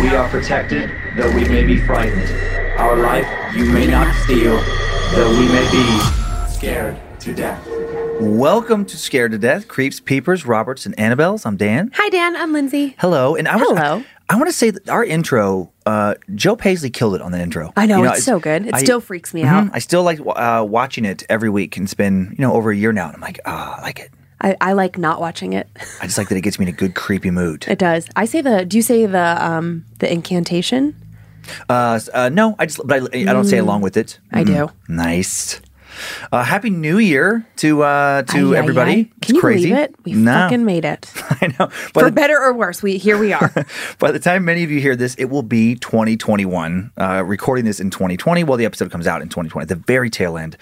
We are protected, though we may be frightened. Our life you may not steal, though we may be scared to death. Welcome to Scared to Death, Creeps, Peepers, Roberts, and Annabelles. I'm Dan. Hi, Dan. I'm Lindsay. Hello. And I was, Hello. I, want to say that our intro, uh, Joe Paisley killed it on the intro. I know, You it's so good. It I- still freaks me Mhm. out. I still like uh, watching it every week. And it's been, you know, over a year now. And I'm like, ah, I like it. I, I like not watching it. I just like that it gets me in a good, creepy mood. It does. I say the. Do you say the um the incantation? Uh, uh, no, I just, but I, I don't say along with it. I do. Nice. Uh, Happy New Year to uh, to Ay, ay, everybody. ay. It's Can you crazy. believe it? We no. fucking made it. I know. By For the- better or worse, we here we are. By the time many of you hear this, it will be 2021. Uh, recording this in 2020. Well, the episode comes out in 2020, the very tail end.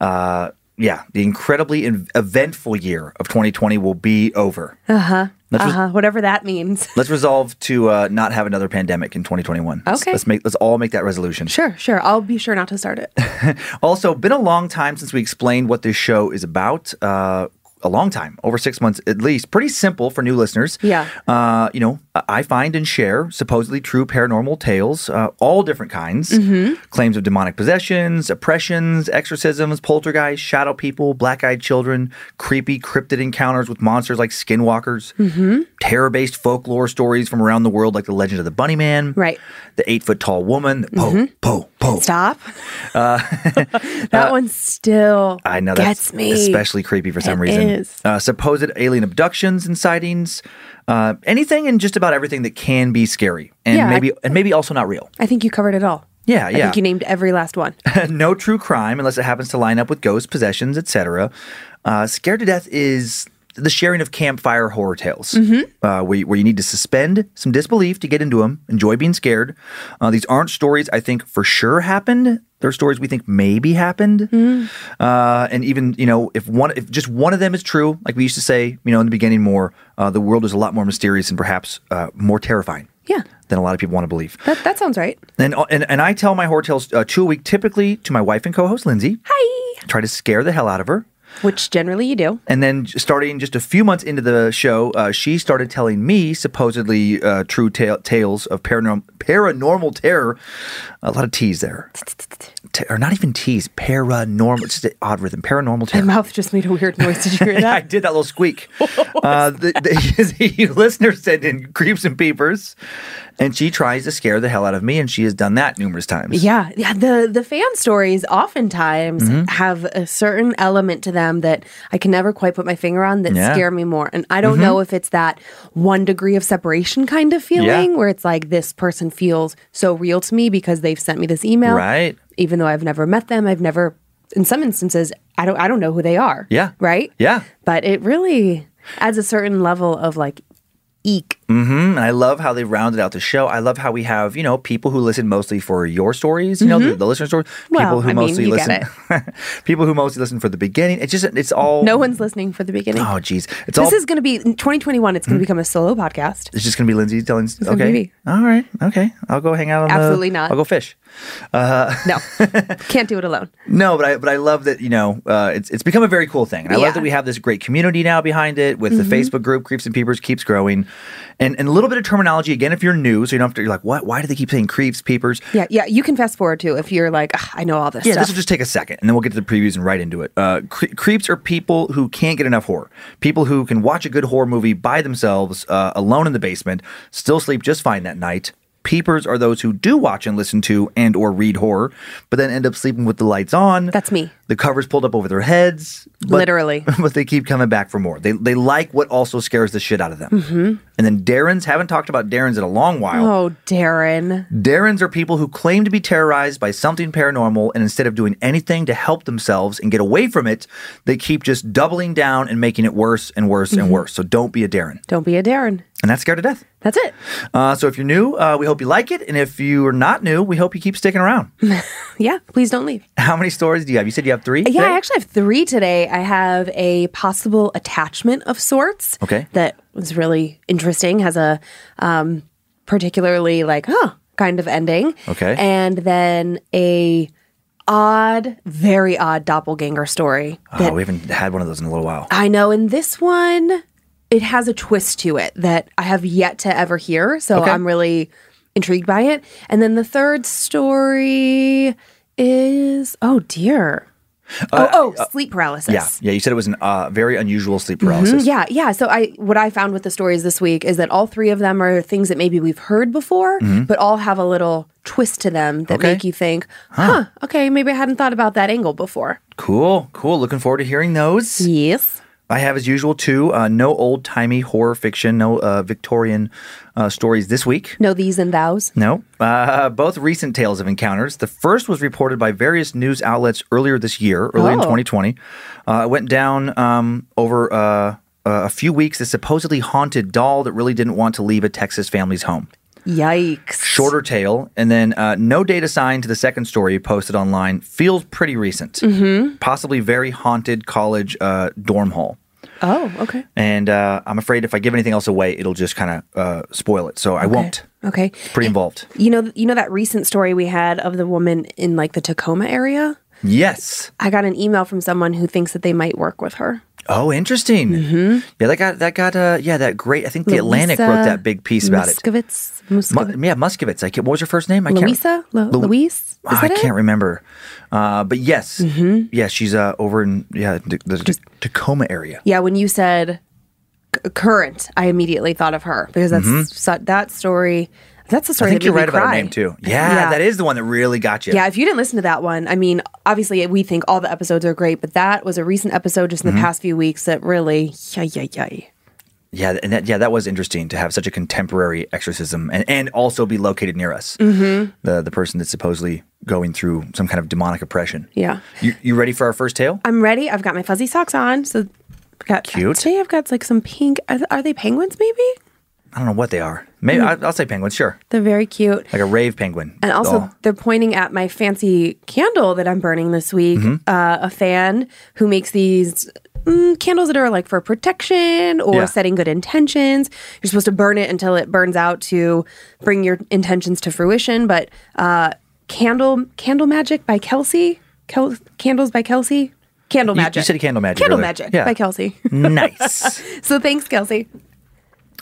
Uh, yeah, the incredibly in- eventful year of 2020 will be over. Uh Let's, res- huh. Whatever that means. let's resolve to uh, not have another pandemic in 2021. Let's- Okay. Let's make let's all make that resolution. Sure, sure. I'll be sure not to start it. Also, been a long time since we explained what this show is about. Uh, a long time, over six months at least. Pretty simple for new listeners. Yeah. Uh, you know, I find and share supposedly true paranormal tales, uh, all different kinds. Mm-hmm. Claims of demonic possessions, oppressions, exorcisms, poltergeists, shadow people, black eyed children, creepy cryptid encounters with monsters like skinwalkers, Mm-hmm. terror based folklore stories from around the world like the legend of the Bunny Man, Right. the eight foot tall woman, the po, po, Stop. that one still Uh, I know that's gets me. especially creepy for some It reason. is. Uh, supposed alien abductions and sightings, uh, anything and just about everything that can be scary and Yeah, I- maybe and maybe also not real. I think you covered it all. Yeah, yeah. I think you named every last one. no true crime unless it happens to line up with ghost possessions, etc. Uh, Scared to death is the sharing of campfire horror tales, Mm-hmm. uh, where, you, where you need to suspend some disbelief to get into them, enjoy being scared. Uh, these aren't stories I think for sure happened. They're stories we think maybe happened, Mm-hmm. uh, and even you know if one if just one of them is true, like we used to say, you know, in the beginning, more uh, the world is a lot more mysterious and perhaps uh, more terrifying Yeah. than a lot of people want to believe. That that sounds right. And, and and I tell my horror tales uh, two a week, typically to my wife and co-host Lindsay. Hi. Try to scare the hell out of her. Which generally you do. And then starting just a few months into the show, uh, she started telling me supposedly uh, true ta- tales of paranormal paranormal terror. A lot of T's there, T- or not even T's. Paranormal. It's just an odd rhythm. Paranormal My mouth just made a weird noise. Did you hear that? I did that little squeak. uh, the, the, the listener sent in creeps and peepers, and she tries to scare the hell out of me, and she has done that numerous times. Yeah, yeah. The the fan stories oftentimes Mm-hmm. have a certain element to them that I can never quite put my finger on that Yeah. Mm-hmm. scare me more. And I don't know if it's that one degree of separation kind of feeling where it's like this person feels so real to me because they've sent me this email. Right. Even though I've never met them, I've never in some instances I don't I don't know who they are. Yeah. Right? Yeah. But it really adds a certain level of like eek. Mm, And I love how they rounded out the show. I love how we have, you know, people who listen mostly for your stories, you know, the, the listener stories. People Mm-hmm. Who I mean, mostly you listen people who mostly listen for the beginning. It's just it's all No one's listening for the beginning. Oh geez. It's this all is going to be in 2021. It's going to become a solo podcast. it's just gonna be Lindsay telling gonna okay. All right, okay. I'll go hang out on the- Absolutely not. I'll go fish. No, can't do it alone. No, but I but I love that you know uh, it's it's become a very cool thing, and I Yeah. love that we have this great community now behind it with Mm-hmm. the Facebook group Creeps and Peepers keeps growing, And, and a little bit of terminology again if you're new, so you don't have to. You're like, what? Why do they keep saying creeps, peepers? Yeah, yeah. You can fast forward too if you're like, I know all this Yeah, stuff. this will just take a second, and then we'll get to the previews and right into it. Uh, cre- creeps are people who can't get enough horror. People who can watch a good horror movie by themselves, uh, alone in the basement, still sleep just fine that night. Peepers are those who do watch and listen to and or read horror, but then end up sleeping with the lights on. That's me. The covers pulled up over their heads. but- Literally. but they keep coming back for more. They they like what also scares the shit out of them. Mm-hmm. And then Darrens haven't talked about Darrens in a long while. oh, Darren. Darrens are people who claim to be terrorized by something paranormal, and instead of doing anything to help themselves and get away from it, they keep just doubling down and making it worse and worse Mm-hmm. and worse. So don't be a Darren. Don't be a Darren. And that's scared to death. That's it. Uh, so if you're new, uh, we hope you like it. And if you are not new, we hope you keep sticking around. Yeah, please don't leave. How many stories do you have? You said you have three? Yeah, today? I actually have three today. I have a possible attachment of sorts. Okay. That was really interesting. Has a um, particularly like, huh, kind of ending. Okay. And then a odd, very odd doppelganger story. Oh, we haven't had one of those in a little while. I know. And this one, it has a twist to it that I have yet to ever hear. So Okay. I'm really intrigued by it. And then the third story is, oh dear. oh, oh, sleep paralysis. Uh, Yeah, yeah. You said it was a uh, very unusual sleep paralysis. Mhm, Yeah, yeah. So I what I found with the stories this week is that all three of them are things that maybe we've heard before, but all have a little twist to them that Mm-hmm. Okay. make you think, huh, okay, maybe I hadn't thought about that angle before. Cool, cool. Looking forward to hearing those. Yes. I have, as usual, too. Uh, no old timey horror fiction, no uh, Victorian uh, stories this week. No these and thous. No. Uh, both recent tales of encounters. The first was reported by various news outlets earlier this year, early in Oh. 2020. Uh, it went down um, over uh, uh, a few weeks. A supposedly haunted doll that really didn't want to leave a Texas family's home. Yikes. Shorter tale. and then uh, no date assigned to the second story posted online. Feels pretty recent. Mm-hmm. Possibly very haunted college uh, dorm hall. Oh, okay. And uh, I'm afraid if I give anything else away, it'll just kind of uh, spoil it. So I won't. Okay. Pretty involved. You know, you know that recent story we had of the woman in like the Tacoma area. Yes. I got an email from someone who thinks that they might work with her. Oh, interesting. Mm-hmm. Yeah, that got that got uh yeah that great. I think the Atlantic wrote that big piece about it. Muscovitz. Mu- yeah, Muscovitz. I can't, what was her first name? I Louisa? can't. Lu- Lu- Louise? Is Ah, I it? Mm-hmm. can't remember. Uh, but yes, yeah, she's uh over in yeah the, the Tacoma area. Yeah, when you said c- current, I immediately thought of her because that's so, that story. That's the Mm-hmm. I story. think you're right about her name too. Yeah, that is the one that really got you. Yeah, if you didn't listen to that one, I mean, obviously we think all the episodes are great, but that was a recent episode just in Mm-hmm. the past few weeks that really, yay, yay, yay. Yeah, and that, yeah, that was interesting to have such a contemporary exorcism and, and also be located near us. Mm-hmm. The the person that's supposedly going through some kind of demonic oppression. Yeah. You, you ready for our first tale? I'm ready. I've got my fuzzy socks on. So, I've got Cute. Today I've got like some pink. Are, are they penguins? Maybe I don't know what they are. Maybe Mm-hmm. I, I'll say penguin. Sure, they're very cute. like a rave penguin. And also, doll. they're pointing at my fancy candle that I'm burning this week. Mm-hmm. Uh, a fan who makes these mm, candles that are like for protection or Yeah. setting good intentions. You're supposed to burn it until it burns out to bring your intentions to fruition. But uh, candle candle magic by Kelsey, Kel- candles by Kelsey, candle You- you magic. said candle magic Candle magic Yeah. by Kelsey. nice. so thanks, Kelsey.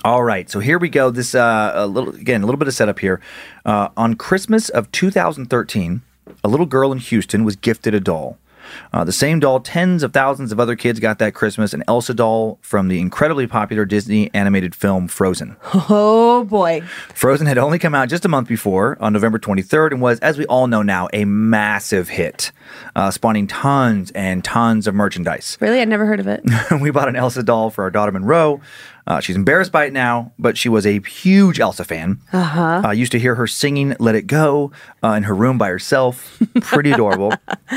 All right, so here we go. This uh, a little again, a little bit of setup here. Uh, on Christmas of 2013, a little girl in Houston was gifted a doll. Uh, the same doll tens of thousands of other kids got that Christmas, an Elsa doll from the incredibly popular Disney animated film Frozen. Oh boy. Frozen had only come out just a month before, on November 23rd, and was, as we all know now, a massive hit, uh, spawning tons and tons of merchandise. Really? I'd never heard of it. we bought an Elsa doll for our daughter Monroe. Uh, she's embarrassed by it now, but she was a huge Elsa fan. Uh-huh. Uh, used to hear her singing "Let It Go" uh, in her room by herself. Pretty adorable.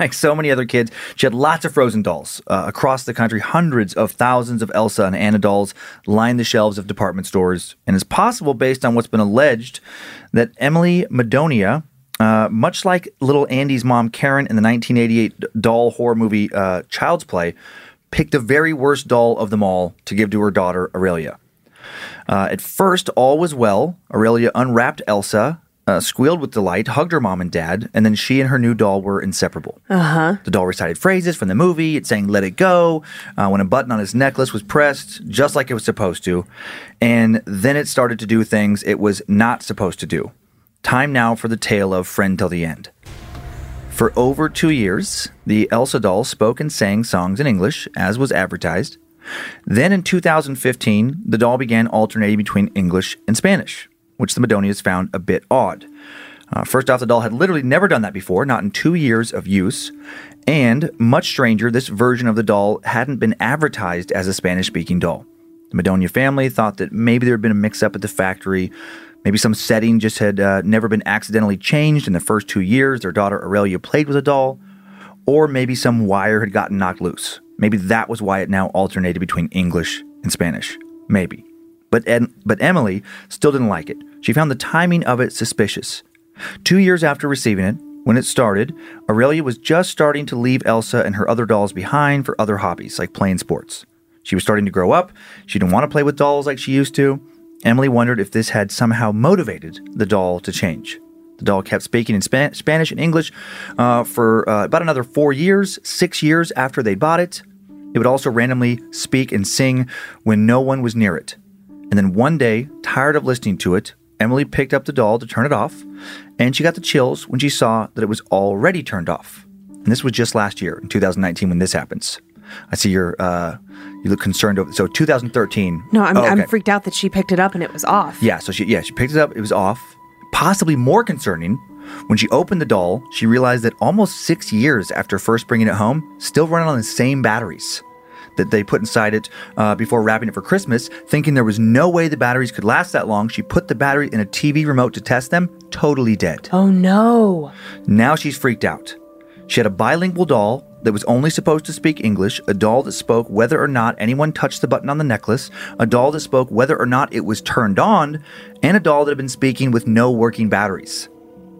like so many other kids, she had lots of Frozen dolls uh, across the country. Hundreds of thousands of Elsa and Anna dolls lined the shelves of department stores, and it's possible, based on what's been alleged, that Emily Madonia. Uh, much like little Andy's mom Karen in the 1988 doll horror movie uh, Child's Play, picked the very worst doll of them all to give to her daughter Aurelia. Uh, at first, all was well. Aurelia unwrapped Elsa uh, squealed with delight, hugged her mom and dad, and then she and her new doll were inseparable. Uh huh. The doll recited phrases from the movie. It sang "Let It Go" uh, when a button on his necklace was pressed, just like it was supposed to, and then it started to do things it was not supposed to do. Time now for the tale of Friend Till the End. For over two years, the Elsa doll spoke and sang songs in English, as was advertised. Then in 2015, the doll began alternating between English and Spanish, which the Madonias found a bit odd. Uh, first off, the doll had literally never done that before, not in two years of use. And much stranger, this version of the doll hadn't been advertised as a Spanish speaking doll. The Madonia family thought that maybe there had been a mix up at the factory. Maybe some setting just had uh, never been accidentally changed in the first two years their daughter Aurelia played with a doll. Or maybe some wire had gotten knocked loose. Maybe that was why it now alternated between English and Spanish. Maybe. But, but Emily still didn't like it. She found the timing of it suspicious. Two years after receiving it, when it started, Aurelia was just starting to leave Elsa and her other dolls behind for other hobbies, like playing sports. She was starting to grow up. She didn't want to play with dolls like she used to. Emily wondered if this had somehow motivated the doll to change. The doll kept speaking in Span- Spanish and English uh, for uh, about another four years, six years after they bought it. It would also randomly speak and sing when no one was near it. And then one day, tired of listening to it, Emily picked up the doll to turn it off, and she got the chills when she saw that it was already turned off. And this was just last year, in 2019, when this happens. I see you're uh, you look concerned over. So 2013. No, I'm, Oh, I'm freaked out that she picked it up and it was off. Yeah, so she yeah she picked it up. It was off. Possibly more concerning, when she opened the doll, she realized that almost six years after first bringing it home, still running on the same batteries that they put inside it uh, before wrapping it for Christmas. Thinking there was no way the batteries could last that long, she put the battery in a TV remote to test them. Totally dead. Oh no. Now she's freaked out. She had a bilingual doll that was only supposed to speak English, a doll that spoke whether or not anyone touched the button on the necklace, a doll that spoke whether or not it was turned on, and a doll that had been speaking with no working batteries.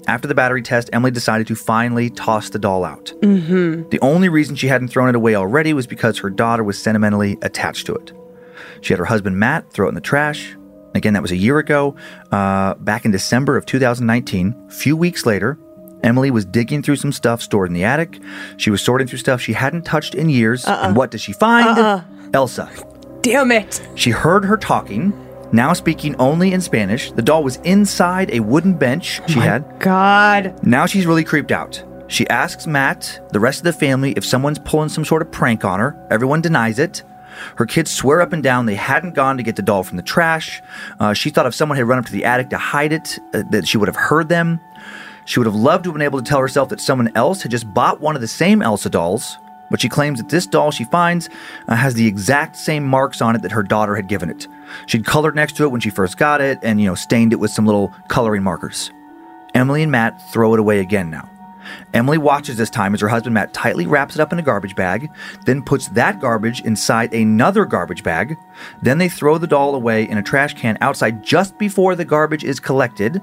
After the battery test, Emily decided to finally toss the doll out. Mm-hmm. The only reason she hadn't thrown it away already was because her daughter was sentimentally attached to it. She had her husband Matt throw it in the trash. Again, that was a year ago, uh, back in December of 2019. A few weeks later, Emily was digging through some stuff stored in the attic. She was sorting through stuff she hadn't touched in years. And what does she find? Elsa. Damn it. She heard her talking, now speaking only in Spanish. The doll was inside a wooden bench she had. God. Now she's really creeped out. She asks Matt, the rest of the family, if someone's pulling some sort of prank on her. Everyone denies it. Her kids swear up and down they hadn't gone to get the doll from the trash. Uh, she thought if someone had run up to the attic to hide it, uh, that she would have heard them. She would have loved to have been able to tell herself that someone else had just bought one of the same Elsa dolls, but she claims that this doll she finds uh, has the exact same marks on it that her daughter had given it. She'd colored next to it when she first got it and, you know, stained it with some little coloring markers. Emily and Matt throw it away again now. Emily watches this time as her husband Matt tightly wraps it up in a garbage bag, then puts that garbage inside another garbage bag. Then they throw the doll away in a trash can outside just before the garbage is collected.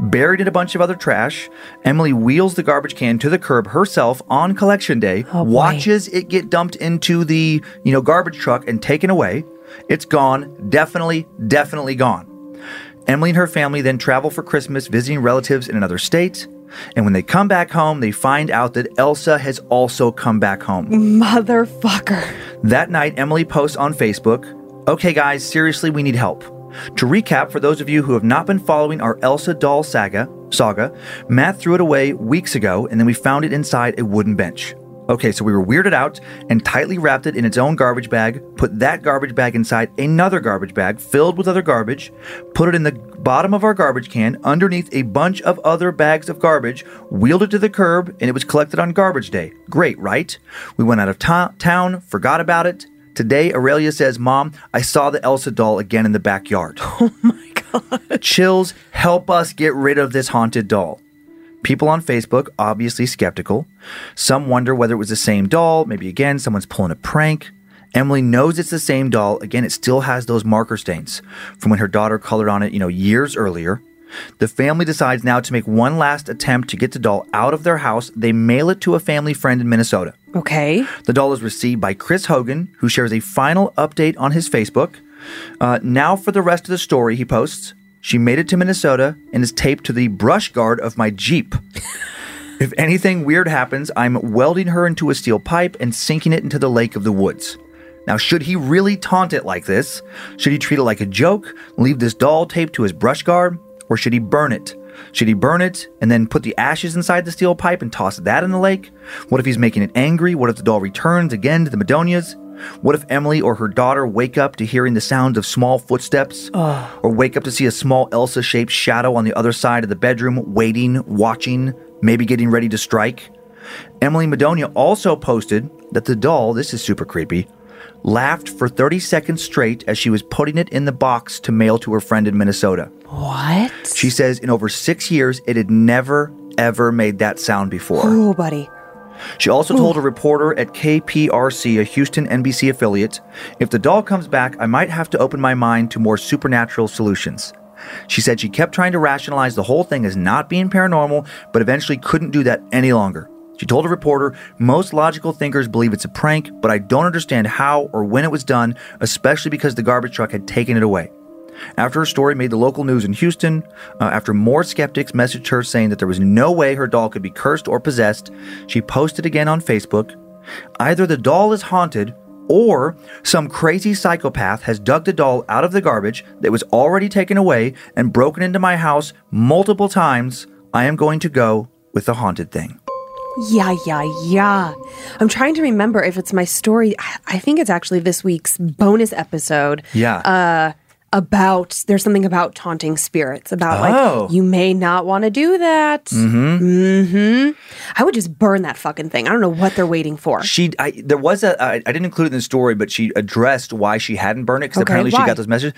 Buried in a bunch of other trash, Emily wheels the garbage can to the curb herself on collection day, Oh, watches it get dumped into the, you know, garbage truck and taken away. It's gone, definitely, definitely gone. Emily and her family then travel for Christmas visiting relatives in another state. And when they come back home, they find out that Elsa has also come back home. Motherfucker. That night, Emily posts on Facebook Okay, guys, seriously, we need help. To recap, for those of you who have not been following our Elsa doll saga, saga, Matt threw it away weeks ago, and then we found it inside a wooden bench. Okay, so we were weirded out and tightly wrapped it in its own garbage bag, put that garbage bag inside another garbage bag filled with other garbage, put it in the bottom of our garbage can underneath a bunch of other bags of garbage, wheeled it to the curb, and it was collected on garbage day. Great, right? We went out of to- town, forgot about it. Today, Aurelia says, Mom, I saw the Elsa doll again in the backyard. Oh my God. Chills, help us get rid of this haunted doll. People on Facebook, obviously skeptical. Some wonder whether it was the same doll. Maybe again, someone's pulling a prank. Emily knows it's the same doll. Again, it still has those marker stains from when her daughter colored on it, you know, years earlier. The family decides now to make one last attempt to get the doll out of their house. They mail it to a family friend in Minnesota. Okay. The doll is received by Chris Hogan, who shares a final update on his Facebook. Uh, now, for the rest of the story, he posts She made it to Minnesota and is taped to the brush guard of my Jeep. if anything weird happens, I'm welding her into a steel pipe and sinking it into the lake of the woods. Now, should he really taunt it like this? Should he treat it like a joke, leave this doll taped to his brush guard, or should he burn it? Should he burn it and then put the ashes inside the steel pipe and toss that in the lake? What if he's making it angry? What if the doll returns again to the Madonias? What if Emily or her daughter wake up to hearing the sound of small footsteps? Or wake up to see a small Elsa shaped shadow on the other side of the bedroom, waiting, watching, maybe getting ready to strike? Emily Madonia also posted that the doll, this is super creepy, laughed for 30 seconds straight as she was putting it in the box to mail to her friend in Minnesota. What? She says in over six years, it had never, ever made that sound before. Oh, buddy. She also told a reporter at KPRC, a Houston NBC affiliate, if the doll comes back, I might have to open my mind to more supernatural solutions. She said she kept trying to rationalize the whole thing as not being paranormal, but eventually couldn't do that any longer. She told a reporter, Most logical thinkers believe it's a prank, but I don't understand how or when it was done, especially because the garbage truck had taken it away. After her story made the local news in Houston, uh, after more skeptics messaged her saying that there was no way her doll could be cursed or possessed, she posted again on Facebook Either the doll is haunted, or some crazy psychopath has dug the doll out of the garbage that was already taken away and broken into my house multiple times. I am going to go with the haunted thing. Yeah, yeah, yeah. I'm trying to remember if it's my story. I- think it's actually this week's bonus episode. Yeah. Uh, about there's something about taunting spirits about Oh. like you may not want to do that. Mm-hmm. I would just burn that fucking thing. I don't know what they're waiting for. She, I, there was a, I, I didn't include it in the story, but she addressed why she hadn't burned it because Okay, apparently she got those messages.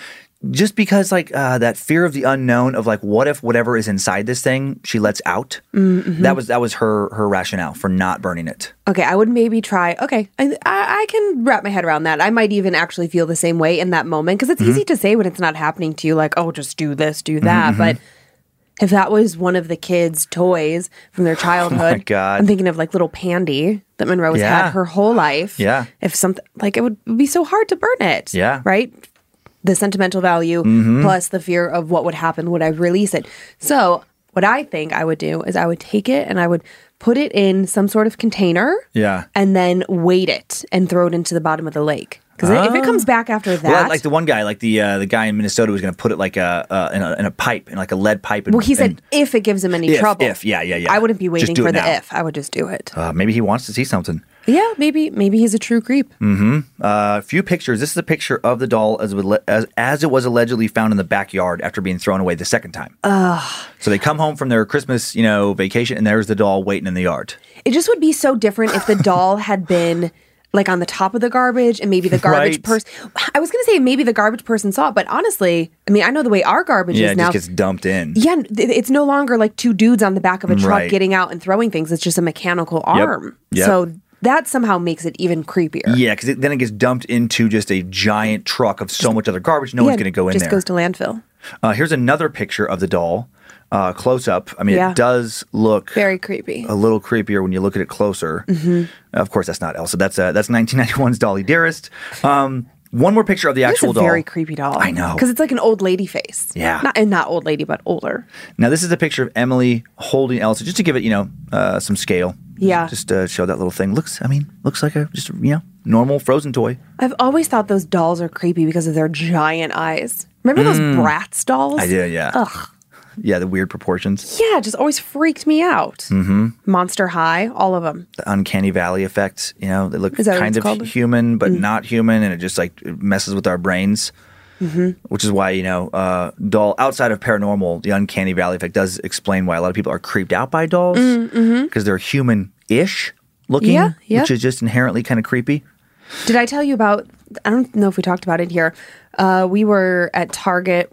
Just because, like, uh, that fear of the unknown of like, what if whatever is inside this thing she lets out? Mm-hmm. That was that was her her rationale for not burning it. Okay, I would maybe try. Okay, I, I, can wrap my head around that. I might even actually feel the same way in that moment because it's Mm-hmm. easy to say when it's not happening to you, like, oh, just do this, do that. Mm-hmm, But if that was one of the kids' toys from their childhood, Oh God. I'm thinking of like little Pandy that Monroe has Yeah. had her whole life. Yeah. If something like it would be so hard to burn it. Yeah. Right? The sentimental value Mm-hmm. plus the fear of what would happen would I release it. So what I think I would do is I would take it and I would put it in some sort of container Yeah. and then weight it and throw it into the bottom of the lake. Because if it comes back after that, Well, like the one guy, like the uh, the guy in Minnesota was going to put it like a, uh, in a in a pipe, in like a lead pipe. And, well, he said and, if it gives him any If, trouble, if, yeah, yeah, yeah. I wouldn't be waiting for the now. if. I would just do it. uh, maybe he wants to see something. Yeah, maybe maybe he's a true creep. Uh, A few pictures. This is a picture of the doll as, it- as as it was allegedly found in the backyard after being thrown away the second time. So they come home from their Christmas, you know, vacation, and there's the doll waiting in the yard. It just would be so different if the doll had been like on the top of the garbage and maybe the garbage Right. person. I was going to say maybe the garbage person saw it, but honestly, I mean, I know the way our garbage Yeah, is it now. just gets dumped in. yeah, it's no longer like two dudes on the back of a truck Right. getting out and throwing things. It's just a mechanical arm. Yep. So that somehow makes it even creepier. Yeah, because then it gets dumped into just a giant truck of so much other garbage. No Yeah, one's going to go in just there. Just goes to landfill. uh, here's another picture of the doll, uh, close up. I mean, Yeah. it does look Very creepy. a little creepier when you look at it closer. Mm-hmm. Of course, that's not Elsa. That's uh, that's 1991's Dolly Dearest. Um, one more picture of the It's actual a doll. very creepy doll. I know. because it's like an old lady face. Yeah. not and not old lady, but older. Now, this is a picture of Emily holding Elsa, just to give it, you know, uh, some scale. Yeah. Just to show that little thing. Looks, I mean, looks like a just you know normal frozen toy. I've always thought those dolls are creepy because of their giant eyes. Remember those Bratz dolls? Mm. I did, yeah. Ugh. Yeah, the weird proportions, Yeah, it just always freaked me out. Mm-hmm. Monster High, all of them. the uncanny valley effect. You know, they look Is that what kind of called? Mm. human but not human, and it just like messes with our brains. Mm-hmm. Which is why you know, uh, doll outside of paranormal, the uncanny valley effect does explain why a lot of people are creeped out by dolls because they're human-ish looking, Mm, Yeah, yeah. which is just inherently kind of creepy. Did I tell you about? I don't know if we talked about it here. Uh, we were at Target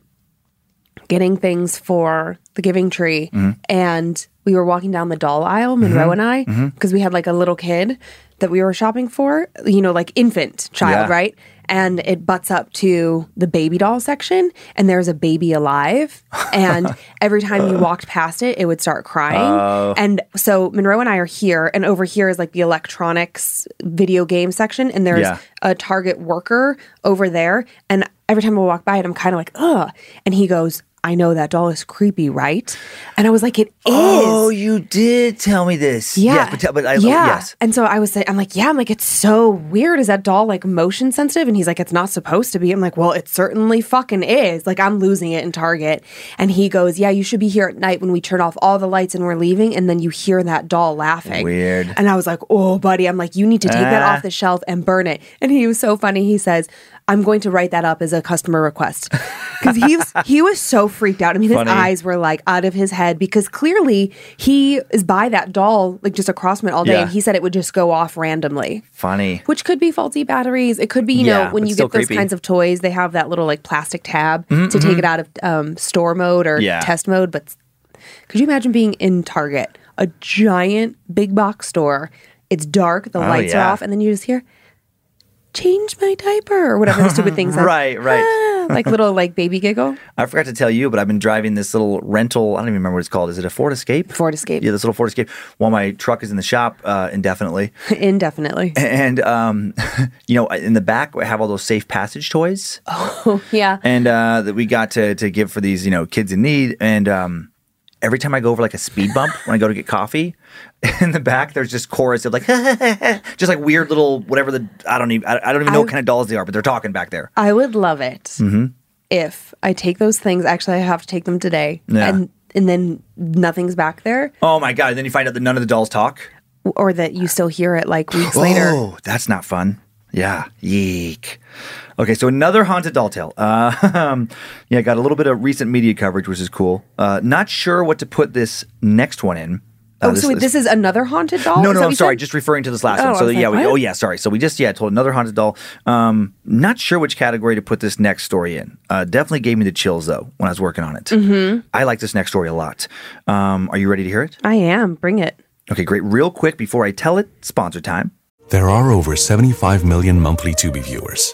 getting things for the Giving Tree, Mm-hmm. and we were walking down the doll aisle, Monroe and I, Mm-hmm. because we had like a little kid that we were shopping for, you know, like infant child, Yeah. right? And it butts up to the baby doll section, and there's a baby alive. And every time you walked past it, it would start crying. Oh. And so Monroe and I are here, and over here is like the electronics video game section, and there's Yeah. a Target worker over there. And every time I walk by it, I'm kind of like, ugh. And he goes, I know that doll is creepy, right? And I was like, it is. Oh, you did tell me this. Yeah. Yes, but, tell- but I, yeah. yes. And so I was saying, I'm like, yeah, I'm like, it's so weird. Is that doll like motion sensitive? And he's like, it's not supposed to be. I'm like, well, it certainly fucking is. Like, I'm losing it in Target. And he goes, yeah, you should be here at night when we turn off all the lights and we're leaving. And then you hear that doll laughing. Weird. And I was like, oh, buddy, I'm like, you need to take that Ah. off the shelf and burn it. And he was so funny. He says, I'm going to write that up as a customer request. Because he was he was so freaked out. I mean, his eyes were like out of his head because clearly he is by that doll like just across from it all day, Yeah. and he said it would just go off randomly. Funny. Which could be faulty batteries. It could be, you Yeah, know, when you get those creepy. kinds of toys, they have that little like plastic tab to take it out of um, store mode or Yeah. test mode. But could you imagine being in Target, a giant big box store? It's dark, the lights Oh, yeah. are off, and then you just hear, change my diaper or whatever the stupid things are. Right, right. Ah, like little like baby giggle. I forgot to tell you, but I've been driving this little rental. I don't even remember what it's called. Is it a Ford Escape? Ford Escape. Yeah, this little Ford Escape. While my truck is in the shop uh, indefinitely, Indefinitely. and um, you know, in the back I have all those safe passage toys, Oh yeah. and uh, that we got to to give for these you know kids in need. And um, every time I go over like a speed bump when I go to get coffee, in the back there's just chorus of like just like weird little whatever the I don't even I, I don't even know what kind of dolls they are, but they're talking back there. I would love it Mm-hmm. if I take those things. Actually, I have to take them today, Yeah. and and then nothing's back there, Oh my god! And then you find out that none of the dolls talk. or that you still hear it like weeks later. Oh, that's not fun. Yeah, yeek. Okay, so another haunted doll tale. Uh, yeah, got a little bit of recent media coverage, which is cool. Uh, not sure what to put this next one in. Uh, Oh, so wait, this is another haunted doll? no, Is no, I'm sorry. said? Just referring to this last Oh, one. I So was yeah, like, we, what? oh yeah, sorry. So we just yeah told another haunted doll. Um, not sure which category to put this next story in. Uh, definitely gave me the chills though when I was working on it. Mm-hmm. I like this next story a lot. Um, are you ready to hear it? I am. Bring it. Okay, great. Real quick before I tell it, sponsor time. There are over 75 million monthly Tubi viewers.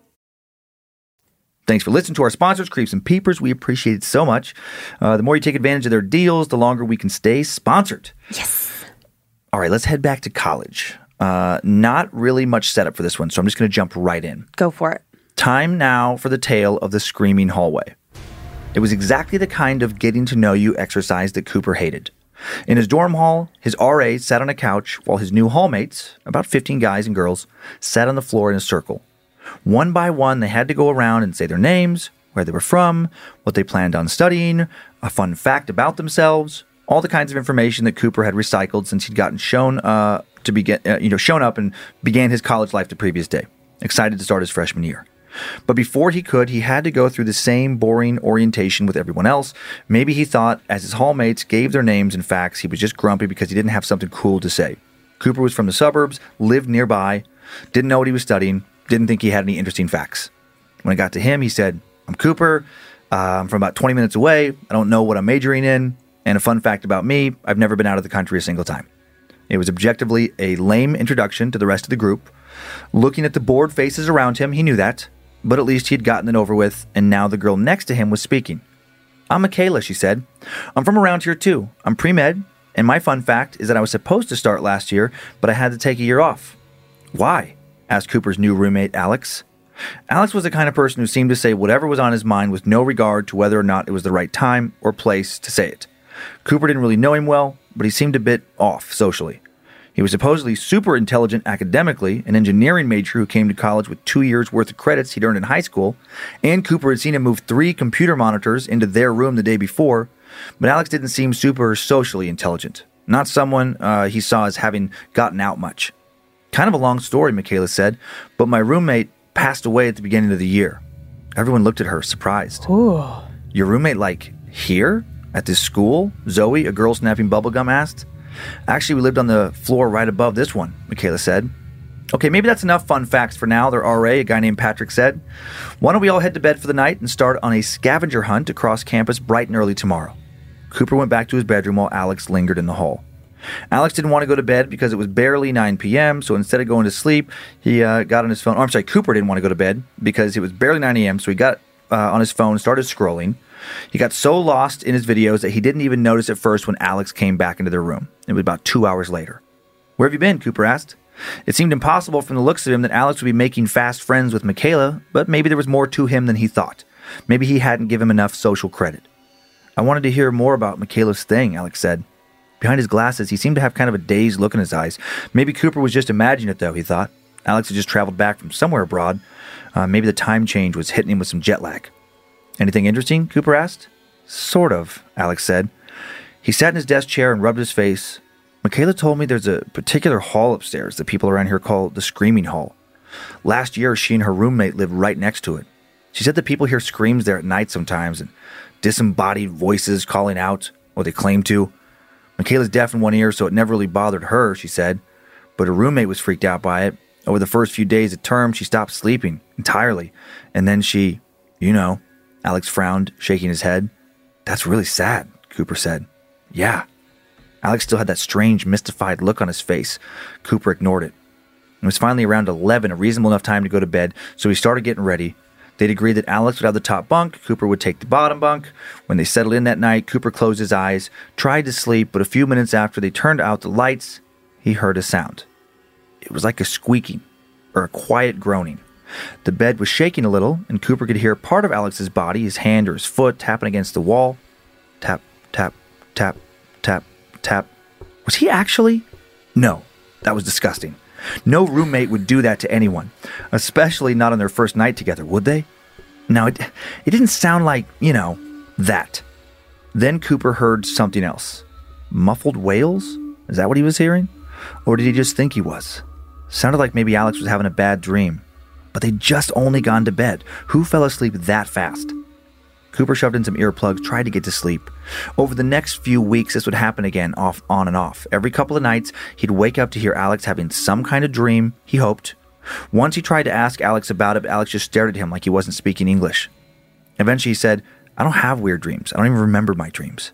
Thanks for listening to our sponsors, Creeps and Peepers. We appreciate it so much. Uh, the more you take advantage of their deals, the longer we can stay sponsored. Yes. All right, let's head back to college. Uh, not really much setup for this one, so I'm just going to jump right in. Go for it. Time now for the tale of the screaming hallway. It was exactly the kind of getting to know you exercise that Cooper hated. In his dorm hall, his RA sat on a couch while his new hallmates, about 15 guys and girls, sat on the floor in a circle. One by one, they had to go around and say their names, where they were from, what they planned on studying, a fun fact about themselves, all the kinds of information that Cooper had recycled since he'd gotten shown uh, to begin, uh, you know, shown up and began his college life the previous day. Excited to start his freshman year. But before he could, he had to go through the same boring orientation with everyone else. Maybe he thought, as his hallmates gave their names and facts, he was just grumpy because he didn't have something cool to say. Cooper was from the suburbs, lived nearby, didn't know what he was studying, didn't think he had any interesting facts. When it got to him, he said, I'm Cooper. Uh, I'm from about 20 minutes away. I don't know what I'm majoring in. And a fun fact about me I've never been out of the country a single time. It was objectively a lame introduction to the rest of the group. Looking at the bored faces around him, he knew that, but at least he had gotten it over with, and now the girl next to him was speaking. I'm Michaela, she said. I'm from around here too. I'm pre med, and my fun fact is that I was supposed to start last year, but I had to take a year off. Why? Asked Cooper's new roommate, Alex. Alex was the kind of person who seemed to say whatever was on his mind with no regard to whether or not it was the right time or place to say it. Cooper didn't really know him well, but he seemed a bit off socially. He was supposedly super intelligent academically, an engineering major who came to college with two years worth of credits he'd earned in high school, and Cooper had seen him move three computer monitors into their room the day before, but Alex didn't seem super socially intelligent. Not someone uh, he saw as having gotten out much. Kind of a long story, Michaela said, but my roommate passed away at the beginning of the year. Everyone looked at her, surprised. Ooh. Your roommate, like, here? At this school? Zoe, a girl snapping bubblegum, asked. Actually, we lived on the floor right above this one, Michaela said. Okay, maybe that's enough fun facts for now, their RA, a guy named Patrick said. Why don't we all head to bed for the night and start on a scavenger hunt across campus bright and early tomorrow? Cooper went back to his bedroom while Alex lingered in the hall. Alex didn't want to go to bed because it was barely 9 p.m., so instead of going to sleep, he uh, got on his phone. Oh, I'm sorry, Cooper didn't want to go to bed because it was barely 9 a.m., so he got uh, on his phone, started scrolling. He got so lost in his videos that he didn't even notice at first when Alex came back into their room. It was about two hours later. Where have you been? Cooper asked. It seemed impossible from the looks of him that Alex would be making fast friends with Michaela, but maybe there was more to him than he thought. Maybe he hadn't given him enough social credit. I wanted to hear more about Michaela's thing, Alex said. Behind his glasses, he seemed to have kind of a dazed look in his eyes. Maybe Cooper was just imagining it, though, he thought. Alex had just traveled back from somewhere abroad. Uh, maybe the time change was hitting him with some jet lag. Anything interesting? Cooper asked. Sort of, Alex said. He sat in his desk chair and rubbed his face. Michaela told me there's a particular hall upstairs that people around here call the Screaming Hall. Last year, she and her roommate lived right next to it. She said that people hear screams there at night sometimes and disembodied voices calling out, or they claim to. Michaela's deaf in one ear, so it never really bothered her, she said. But her roommate was freaked out by it. Over the first few days of term, she stopped sleeping entirely. And then she, you know, Alex frowned, shaking his head. That's really sad, Cooper said. Yeah. Alex still had that strange, mystified look on his face. Cooper ignored it. It was finally around 11, a reasonable enough time to go to bed, so he started getting ready. They'd agreed that Alex would have the top bunk, Cooper would take the bottom bunk. When they settled in that night, Cooper closed his eyes, tried to sleep, but a few minutes after they turned out the lights, he heard a sound. It was like a squeaking or a quiet groaning. The bed was shaking a little, and Cooper could hear part of Alex's body, his hand or his foot, tapping against the wall. Tap, tap, tap, tap, tap. Was he actually? No, that was disgusting. No roommate would do that to anyone, especially not on their first night together, would they? Now, it, it didn't sound like, you know, that. Then Cooper heard something else. Muffled wails? Is that what he was hearing? Or did he just think he was? Sounded like maybe Alex was having a bad dream. But they'd just only gone to bed. Who fell asleep that fast? Cooper shoved in some earplugs, tried to get to sleep. Over the next few weeks, this would happen again, off, on and off. Every couple of nights, he'd wake up to hear Alex having some kind of dream, he hoped. Once he tried to ask Alex about it, but Alex just stared at him like he wasn't speaking English. Eventually, he said, I don't have weird dreams. I don't even remember my dreams.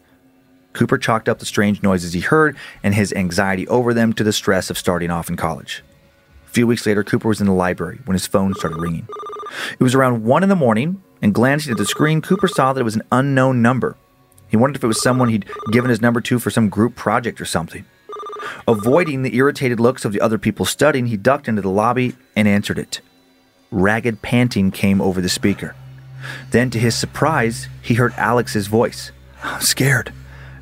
Cooper chalked up the strange noises he heard and his anxiety over them to the stress of starting off in college. A few weeks later, Cooper was in the library when his phone started ringing. It was around 1 in the morning, and glancing at the screen, Cooper saw that it was an unknown number. He wondered if it was someone he'd given his number to for some group project or something. Avoiding the irritated looks of the other people studying, he ducked into the lobby and answered it. Ragged panting came over the speaker. Then, to his surprise, he heard Alex's voice. I'm scared,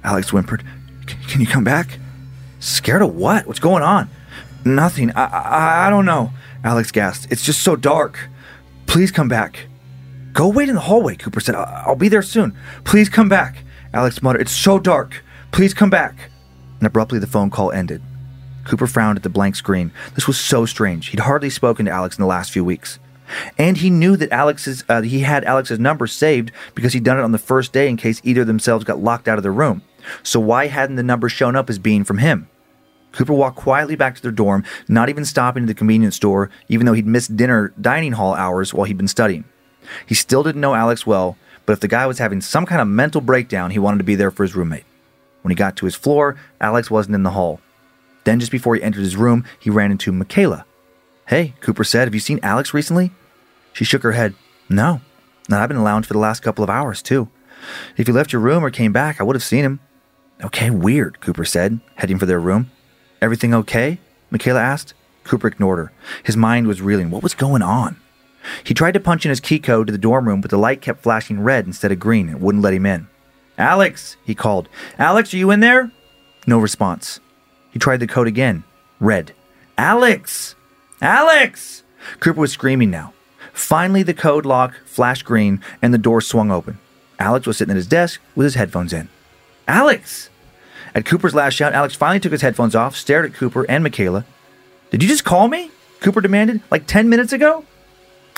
Alex whimpered. Can you come back? Scared of what? What's going on? Nothing. I, I, I don't know, Alex gasped. It's just so dark. Please come back. Go wait in the hallway, Cooper said. I'll be there soon. Please come back. Alex muttered, It's so dark. Please come back. And abruptly the phone call ended. Cooper frowned at the blank screen. This was so strange. He'd hardly spoken to Alex in the last few weeks. And he knew that Alex's uh, he had Alex's number saved because he'd done it on the first day in case either of themselves got locked out of the room. So why hadn't the number shown up as being from him? Cooper walked quietly back to their dorm, not even stopping at the convenience store, even though he'd missed dinner dining hall hours while he'd been studying. He still didn't know Alex well, but if the guy was having some kind of mental breakdown, he wanted to be there for his roommate. When he got to his floor, Alex wasn't in the hall. Then, just before he entered his room, he ran into Michaela. Hey, Cooper said, have you seen Alex recently? She shook her head. No. No, I've been in the lounge for the last couple of hours, too. If you left your room or came back, I would have seen him. Okay, weird, Cooper said, heading for their room. Everything okay? Michaela asked. Cooper ignored her. His mind was reeling. What was going on? He tried to punch in his key code to the dorm room, but the light kept flashing red instead of green and wouldn't let him in. Alex, he called. Alex, are you in there? No response. He tried the code again. Red. Alex! Alex! Cooper was screaming now. Finally, the code lock flashed green and the door swung open. Alex was sitting at his desk with his headphones in. Alex! At Cooper's last shout, Alex finally took his headphones off, stared at Cooper and Michaela. Did you just call me? Cooper demanded, like 10 minutes ago?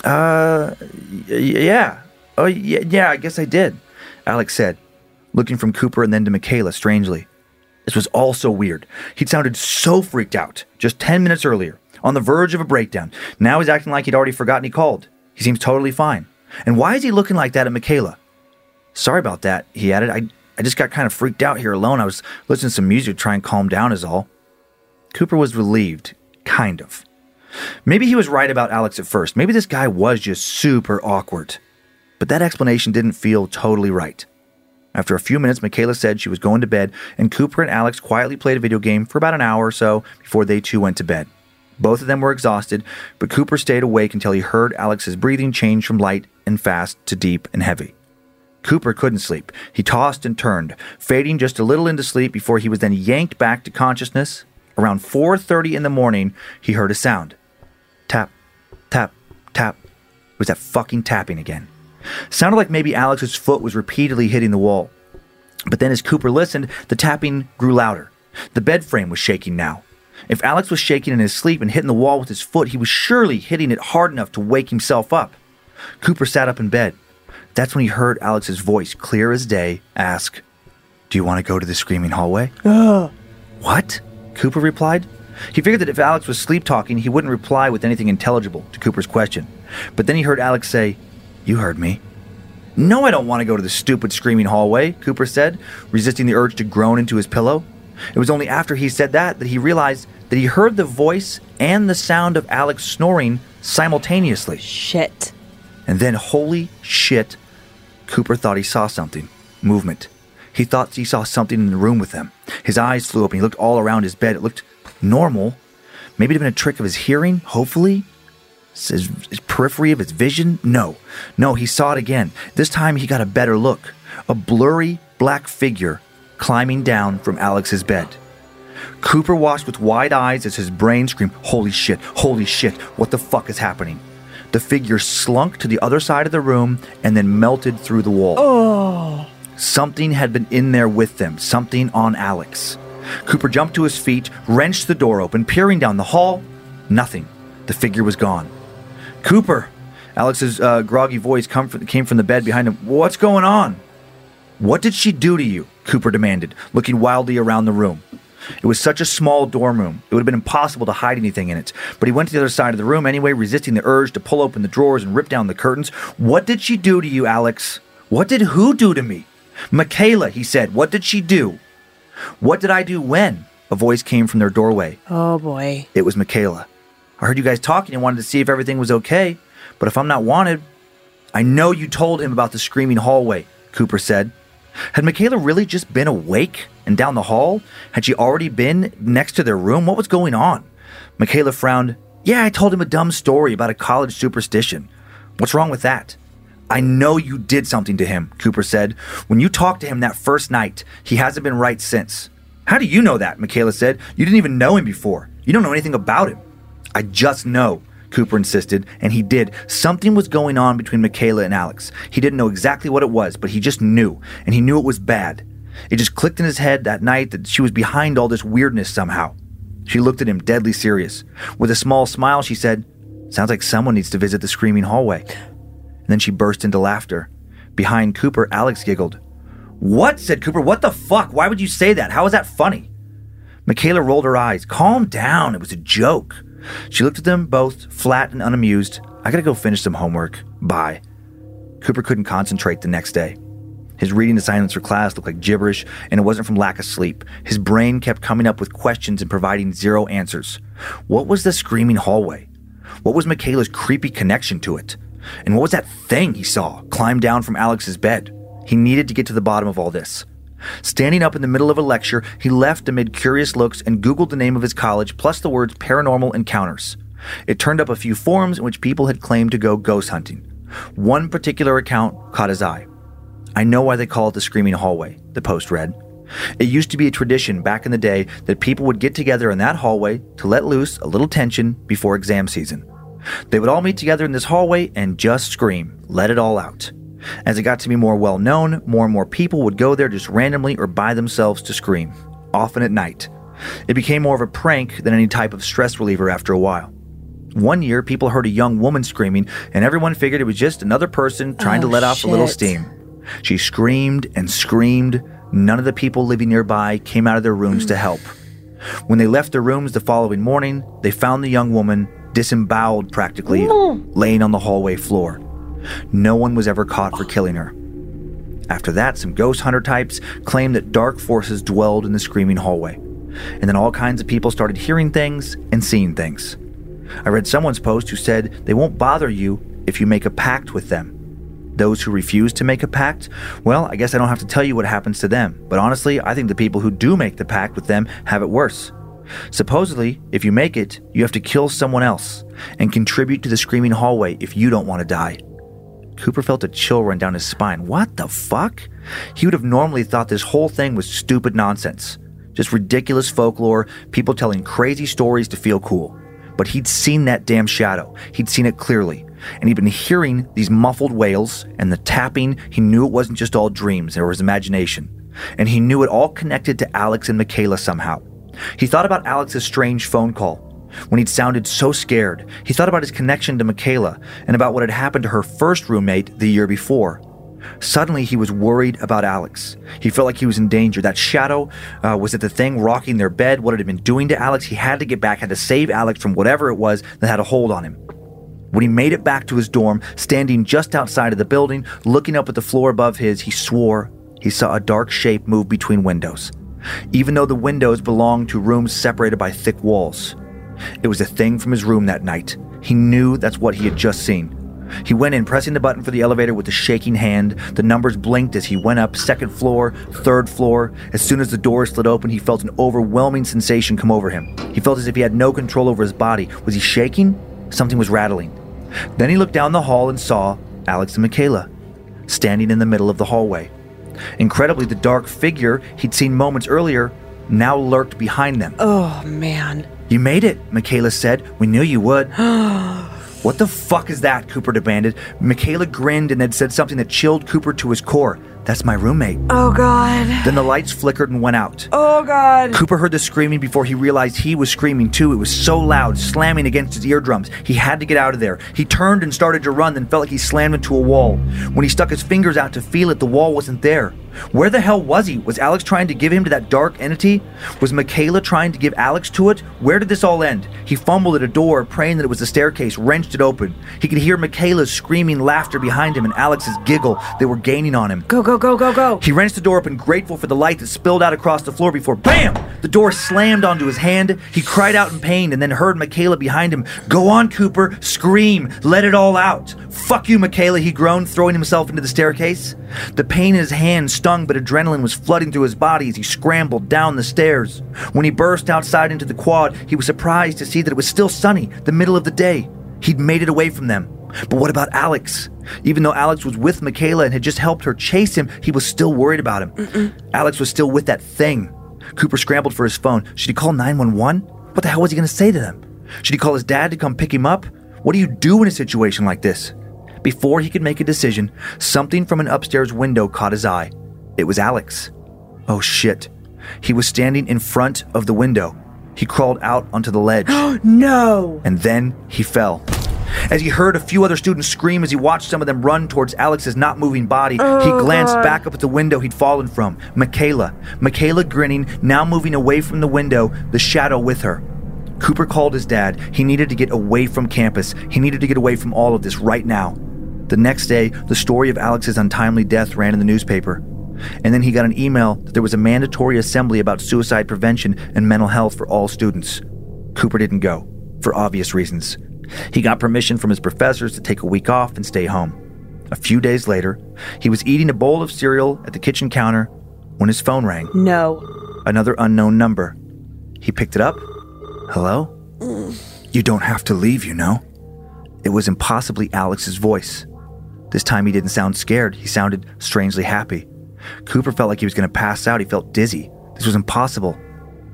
Uh, yeah. Oh, yeah, yeah, I guess I did, Alex said, looking from Cooper and then to Michaela strangely. This was all so weird. He'd sounded so freaked out just 10 minutes earlier, on the verge of a breakdown. Now he's acting like he'd already forgotten he called. He seems totally fine. And why is he looking like that at Michaela? Sorry about that, he added. I, I just got kind of freaked out here alone. I was listening to some music to try and calm down, is all. Cooper was relieved, kind of. Maybe he was right about Alex at first. Maybe this guy was just super awkward. But that explanation didn't feel totally right. After a few minutes, Michaela said she was going to bed, and Cooper and Alex quietly played a video game for about an hour or so before they too went to bed. Both of them were exhausted, but Cooper stayed awake until he heard Alex's breathing change from light and fast to deep and heavy. Cooper couldn't sleep. He tossed and turned, fading just a little into sleep before he was then yanked back to consciousness. Around 4:30 in the morning, he heard a sound. Tap, tap, tap. It was that fucking tapping again. Sounded like maybe Alex's foot was repeatedly hitting the wall. But then as Cooper listened, the tapping grew louder. The bed frame was shaking now. If Alex was shaking in his sleep and hitting the wall with his foot, he was surely hitting it hard enough to wake himself up. Cooper sat up in bed. That's when he heard Alex's voice, clear as day, ask, Do you want to go to the screaming hallway? What? Cooper replied. He figured that if Alex was sleep talking, he wouldn't reply with anything intelligible to Cooper's question. But then he heard Alex say, You heard me. No, I don't want to go to the stupid screaming hallway, Cooper said, resisting the urge to groan into his pillow. It was only after he said that that he realized that he heard the voice and the sound of Alex snoring simultaneously. Shit. And then, holy shit, Cooper thought he saw something movement. He thought he saw something in the room with them. His eyes flew open. He looked all around his bed. It looked normal. Maybe it had been a trick of his hearing, hopefully. His, his periphery of his vision? No. No, he saw it again. This time he got a better look. A blurry black figure climbing down from Alex's bed. Cooper watched with wide eyes as his brain screamed, Holy shit, holy shit, what the fuck is happening? The figure slunk to the other side of the room and then melted through the wall. Oh. Something had been in there with them, something on Alex. Cooper jumped to his feet, wrenched the door open, peering down the hall. Nothing. The figure was gone. Cooper! Alex's uh, groggy voice from, came from the bed behind him. What's going on? What did she do to you? Cooper demanded, looking wildly around the room. It was such a small dorm room, it would have been impossible to hide anything in it. But he went to the other side of the room anyway, resisting the urge to pull open the drawers and rip down the curtains. What did she do to you, Alex? What did who do to me? Michaela, he said. What did she do? What did I do when? A voice came from their doorway. Oh boy. It was Michaela. I heard you guys talking and wanted to see if everything was okay. But if I'm not wanted, I know you told him about the screaming hallway, Cooper said. Had Michaela really just been awake and down the hall? Had she already been next to their room? What was going on? Michaela frowned. Yeah, I told him a dumb story about a college superstition. What's wrong with that? I know you did something to him, Cooper said. When you talked to him that first night, he hasn't been right since. How do you know that? Michaela said. You didn't even know him before. You don't know anything about him. I just know, Cooper insisted, and he did. Something was going on between Michaela and Alex. He didn't know exactly what it was, but he just knew, and he knew it was bad. It just clicked in his head that night that she was behind all this weirdness somehow. She looked at him deadly serious. With a small smile, she said, Sounds like someone needs to visit the screaming hallway. And then she burst into laughter. Behind Cooper, Alex giggled. What? said Cooper. What the fuck? Why would you say that? How is that funny? Michaela rolled her eyes. Calm down. It was a joke. She looked at them both, flat and unamused. I gotta go finish some homework. Bye. Cooper couldn't concentrate the next day. His reading assignments for class looked like gibberish, and it wasn't from lack of sleep. His brain kept coming up with questions and providing zero answers. What was the screaming hallway? What was Michaela's creepy connection to it? And what was that thing he saw climb down from Alex's bed? He needed to get to the bottom of all this. Standing up in the middle of a lecture, he left amid curious looks and Googled the name of his college plus the words paranormal encounters. It turned up a few forums in which people had claimed to go ghost hunting. One particular account caught his eye. I know why they call it the Screaming Hallway, the post read. It used to be a tradition back in the day that people would get together in that hallway to let loose a little tension before exam season. They would all meet together in this hallway and just scream, let it all out. As it got to be more well known, more and more people would go there just randomly or by themselves to scream, often at night. It became more of a prank than any type of stress reliever after a while. One year, people heard a young woman screaming, and everyone figured it was just another person trying Oh, to let off a little steam. She screamed and screamed. None of the people living nearby came out of their rooms to help. When they left their rooms the following morning, they found the young woman disemboweled practically, laying on the hallway floor. No one was ever caught for killing her. After that, some ghost hunter types claimed that dark forces dwelled in the screaming hallway. And then all kinds of people started hearing things and seeing things. I read someone's post who said they won't bother you if you make a pact with them. Those who refuse to make a pact, well, I guess I don't have to tell you what happens to them. But honestly, I think the people who do make the pact with them have it worse. Supposedly, if you make it, you have to kill someone else and contribute to the screaming hallway if you don't want to die. Cooper felt a chill run down his spine. What the fuck? He would have normally thought this whole thing was stupid nonsense. Just ridiculous folklore, people telling crazy stories to feel cool. But he'd seen that damn shadow. He'd seen it clearly. And he'd been hearing these muffled wails and the tapping. He knew it wasn't just all dreams or his imagination. And he knew it all connected to Alex and Michaela somehow. He thought about Alex's strange phone call. When he'd sounded so scared, he thought about his connection to Michaela and about what had happened to her first roommate the year before. Suddenly, he was worried about Alex. He felt like he was in danger. That shadow uh, was it the thing rocking their bed? What it had been doing to Alex? He had to get back, had to save Alex from whatever it was that had a hold on him. When he made it back to his dorm, standing just outside of the building, looking up at the floor above his, he swore he saw a dark shape move between windows. Even though the windows belonged to rooms separated by thick walls, it was a thing from his room that night. He knew that's what he had just seen. He went in, pressing the button for the elevator with a shaking hand. The numbers blinked as he went up second floor, third floor. As soon as the door slid open, he felt an overwhelming sensation come over him. He felt as if he had no control over his body. Was he shaking? Something was rattling. Then he looked down the hall and saw Alex and Michaela standing in the middle of the hallway. Incredibly, the dark figure he'd seen moments earlier now lurked behind them. Oh, man. You made it, Michaela said. We knew you would. What the fuck is that? Cooper demanded. Michaela grinned and then said something that chilled Cooper to his core. That's my roommate. Oh, God. Then the lights flickered and went out. Oh, God. Cooper heard the screaming before he realized he was screaming too. It was so loud, slamming against his eardrums. He had to get out of there. He turned and started to run, then felt like he slammed into a wall. When he stuck his fingers out to feel it, the wall wasn't there. Where the hell was he? Was Alex trying to give him to that dark entity? Was Michaela trying to give Alex to it? Where did this all end? He fumbled at a door, praying that it was the staircase, wrenched it open. He could hear Michaela's screaming laughter behind him and Alex's giggle. They were gaining on him. Go, go, go, go, go. He wrenched the door open, grateful for the light that spilled out across the floor before BAM! The door slammed onto his hand. He cried out in pain and then heard Michaela behind him. Go on, Cooper. Scream. Let it all out. Fuck you, Michaela, he groaned, throwing himself into the staircase. The pain in his hand stung, but adrenaline was flooding through his body as he scrambled down the stairs. When he burst outside into the quad, he was surprised to see that it was still sunny, the middle of the day. He'd made it away from them. But what about Alex? Even though Alex was with Michaela and had just helped her chase him, he was still worried about him. Alex was still with that thing. Cooper scrambled for his phone. Should he call 911? What the hell was he going to say to them? Should he call his dad to come pick him up? What do you do in a situation like this? Before he could make a decision, something from an upstairs window caught his eye. It was Alex. Oh shit. He was standing in front of the window. He crawled out onto the ledge. Oh no. and then he fell. As he heard a few other students scream as he watched some of them run towards Alex's not moving body, he oh, glanced back up at the window he'd fallen from. Michaela. Michaela grinning, now moving away from the window, the shadow with her. Cooper called his dad. He needed to get away from campus. He needed to get away from all of this right now. The next day, the story of Alex's untimely death ran in the newspaper. And then he got an email that there was a mandatory assembly about suicide prevention and mental health for all students. Cooper didn't go, for obvious reasons. He got permission from his professors to take a week off and stay home. A few days later, he was eating a bowl of cereal at the kitchen counter when his phone rang. No. Another unknown number. He picked it up. Hello? You don't have to leave, you know. It was impossibly Alex's voice. This time he didn't sound scared, he sounded strangely happy. Cooper felt like he was going to pass out, he felt dizzy. This was impossible.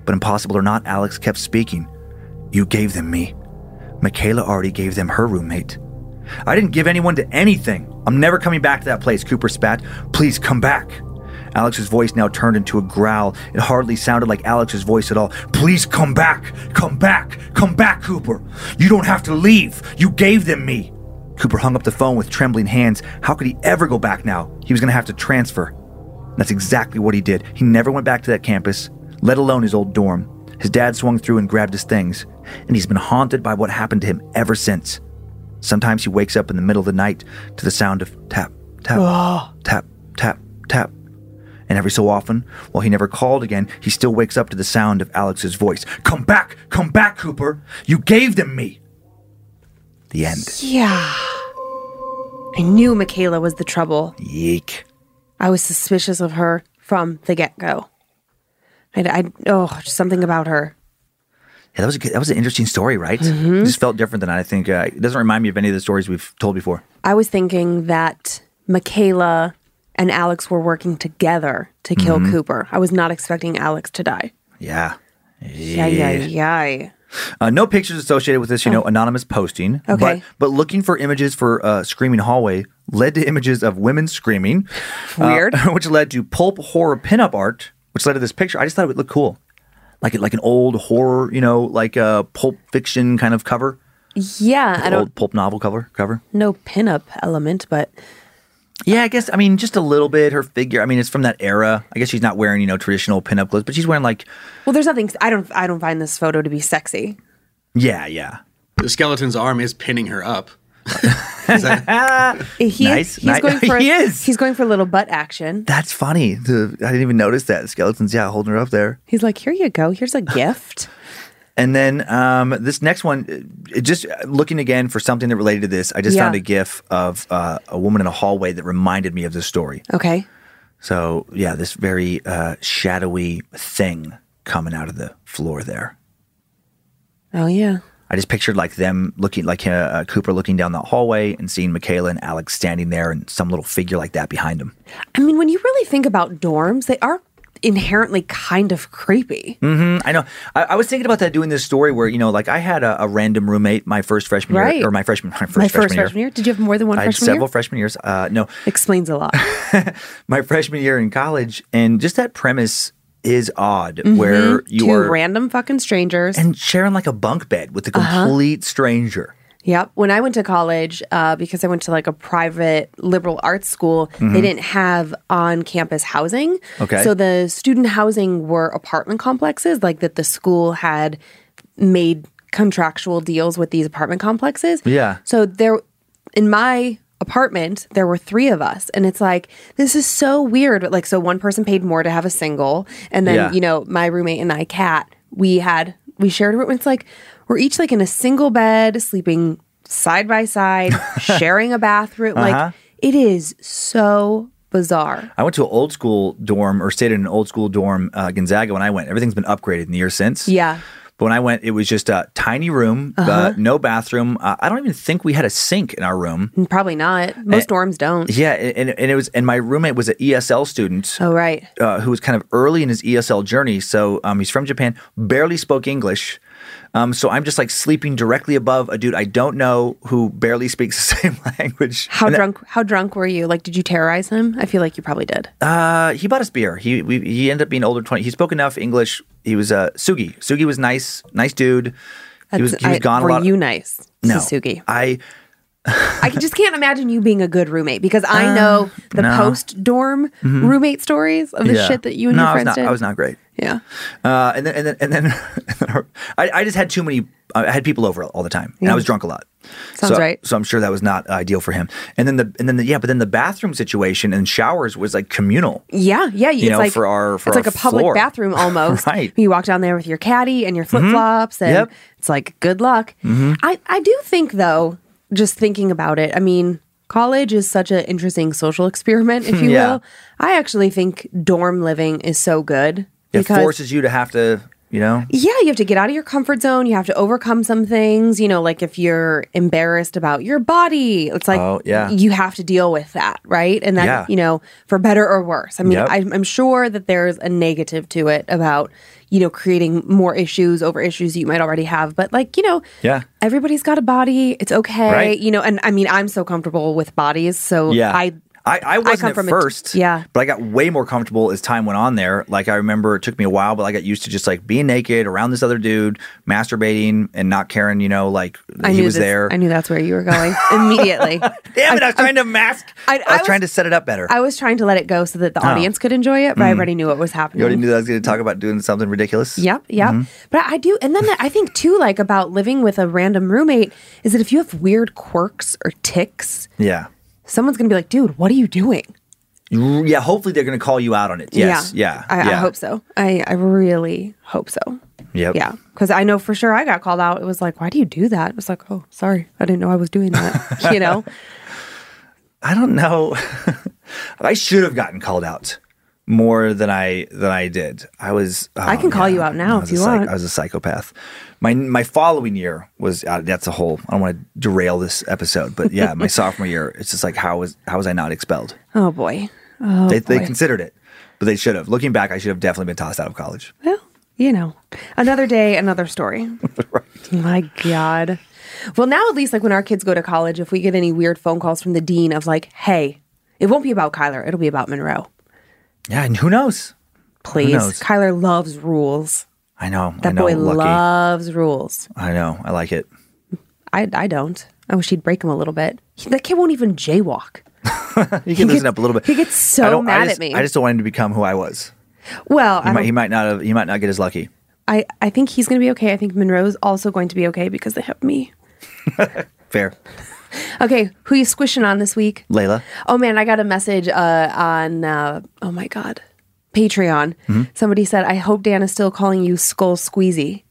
But impossible or not, Alex kept speaking. You gave them me. Michaela already gave them her roommate. I didn't give anyone to anything. I'm never coming back to that place, Cooper spat. Please come back. Alex's voice now turned into a growl. It hardly sounded like Alex's voice at all. Please come back! Come back! Come back, Cooper! You don't have to leave! You gave them me! Cooper hung up the phone with trembling hands. How could he ever go back now? He was going to have to transfer. That's exactly what he did. He never went back to that campus, let alone his old dorm. His dad swung through and grabbed his things, and he's been haunted by what happened to him ever since. Sometimes he wakes up in the middle of the night to the sound of tap, tap, ah. tap, tap, tap. And every so often, while he never called again, he still wakes up to the sound of Alex's voice. Come back! Come back, Cooper! You gave them me! The end. Yeah. I knew Michaela was the trouble. Yeek. I was suspicious of her from the get go. I, I, oh, just something about her. Yeah, that was a good, that was an interesting story, right? It just felt different than I think. Uh, it doesn't remind me of any of the stories we've told before. I was thinking that Michaela and Alex were working together to kill Cooper. I was not expecting Alex to die. Yeah. Yeah, yeah, yeah. Uh, no pictures associated with this, you know, anonymous posting. Oh. Okay. But, but looking for images for uh, Screaming Hallway led to images of women screaming. uh, Weird. which led to pulp horror pinup art, which led to this picture. I just thought it would look cool. Like, like an old horror, you know, like a pulp fiction kind of cover. Yeah, I don't old pulp novel cover cover. no pinup element, but Yeah, I guess. I mean, just a little bit. Her figure. I mean, it's from that era. I guess she's not wearing you know traditional pinup clothes, but she's wearing like, well, there's nothing. I don't. I don't find this photo to be sexy. yeah, yeah. The skeleton's arm is pinning her up. Is that- He, Nice, He's ni- going for. He is. He's going for a little butt action. That's funny. The, I didn't even notice that The skeletons. Yeah, holding her up there. He's like, here you go. Here's a gift. And then um, this next one, just uh, looking again for something that related to this, I just Yeah. found a GIF of uh, a woman in a hallway that reminded me of this story. Okay. So yeah, this very uh, shadowy thing coming out of the floor there. Oh yeah. I just pictured like them looking, like uh, uh, Cooper looking down the hallway and seeing Michaela and Alex standing there, and some little figure like that behind them. I mean, when you really think about dorms, they are inherently kind of creepy. I know. I, I was thinking about that doing this story where you know, like I had a, a random roommate my first freshman Right. year, or my freshman, my first, My freshman, first year. freshman year. Did you have more than one freshman? I had several year? freshman years. Uh, no, Explains a lot. my freshman year in college, and just that premise is odd, where you Two are random fucking strangers. and sharing like a bunk bed with a Uh-huh. complete stranger. Yep. When I went to college, uh, because I went to like a private liberal arts school, they didn't have on campus housing. Mm-hmm. Okay. So the student housing were apartment complexes, like that the school had made contractual deals with these apartment complexes. Yeah. So there, in my apartment, there were three of us. And it's like, this is so weird. Like, so one person paid more to have a single. And then, Yeah. you know, my roommate and I, Kat, we had, we shared a room. It's like, we're each like in a single bed, sleeping side by side, sharing a bathroom. Uh-huh. Like, it is so bizarre. I went to an old school dorm or stayed in an old school dorm, uh, Gonzaga. When I went, everything's been upgraded in the years since. Yeah. But when I went, it was just a tiny room, Uh-huh. uh, no bathroom. Uh, I don't even think we had a sink in our room. Probably not. Most dorms don't. Yeah, and, and it was, and my roommate was an ESL student. Oh, right. uh, who was kind of early in his ESL journey. So um, he's from Japan, barely spoke English. Um, so I'm just like sleeping directly above a dude I don't know who barely speaks the same language. How And that- drunk? How drunk were you? Like, did you terrorize him? I feel like you probably did. Uh, he bought us beer. He we, he ended up being older twenty. He spoke enough English. He was uh, Sugi. Sugi was nice, nice dude. he was he was I- gone were a lot. you nice, no, Suzuki? I I just can't imagine you being a good roommate because I know the no. post dorm roommate stories of the yeah. shit that you and no, your I was friends not, did. I was not great. Yeah. Uh, and then and then and then, and then I, I just had too many. I had people over all the time, and I was drunk a lot. Sounds so, right. So I'm sure that was not ideal for him. And then the and then the, yeah, but then the bathroom situation and showers was like communal. Yeah, yeah. it's know, like, for our- for it's like a public floor. bathroom almost. Right. Mm-hmm. You walk down there with your caddy and your flip flops, and Yep. Mm-hmm. it's like good luck. I I do think though, just thinking about it, I mean, college is such an interesting social experiment, if you Yeah. will. I actually think dorm living is so good It forces you to have to, you know. Yeah, you have to get out of your comfort zone. You have to overcome some things. You know, like if you're embarrassed about your body, it's like Oh, yeah. you have to deal with that, right? And that, Yeah. you know, for better or worse. I mean, Yep. I'm, I'm sure that there's a negative to it about, you know, creating more issues over issues you might already have. But like, you know, Yeah. everybody's got a body. It's okay. Right. You know, and I mean, I'm so comfortable with bodies. So Yeah. I, I, I wasn't come at a- first. yeah. But I got way more comfortable as time went on there. Like I remember it took me a while, but I got used to just like being naked around this other dude, masturbating and not caring, you know, like I he was this- there. I knew that's where you were going immediately. Damn it, I, was trying to mask. I, I- was, I was- trying to set it up better. I was trying to let it go so that the audience could enjoy it, but I already knew what was happening. you already knew that I was going to talk about doing something ridiculous. Yep, yep. Mm-hmm. But I do, and then I think too, like about living with a random roommate, is that if you have weird quirks or ticks, Yeah. Someone's gonna be like, "Dude, what are you doing?" Yeah, hopefully they're going to call you out on it. Yes. Yeah. I, yeah. I hope so. I, I really hope so. Yep. Yeah. Because I know for sure I got called out. It was like, why do you do that? It was like, oh, sorry. I didn't know I was doing that. you know? I don't know. I should have gotten called out more than I than I did. I was. I can oh, call you out now if you psych- want. I was a psychopath. My my following year was uh, that's a whole. I don't want to derail this episode, but yeah, my sophomore year, it's just like how was how was I not expelled? Oh, boy. Oh, they they considered it, but they should have. Looking back, I should have definitely been tossed out of college. Well, you know, another day, another story. My God. Well, now at least, like when our kids go to college, if we get any weird phone calls from the dean of like, hey, it won't be about Kyler, it'll be about Monroe. Yeah, and who knows? Please. knows? Kyler loves rules. I know. I That know. boy lucky. loves rules. I know. I like it. I, I don't. I wish he'd break him a little bit. He, that kid won't even jaywalk. he can loosen gets- up a little bit. he gets so I I mad just- at me. I just don't want him to become who I was. Well, He I, might, he might not have. He might not get as lucky. I, I think he's going to be okay. I think Monroe's also going to be okay because they have me. Fair, Okay, who you squishing on this week? Layla. Oh man, I got a message uh, on uh, oh my god, Patreon. Mm-hmm. Somebody said, "I hope Dan is still calling you Skull Squeezy."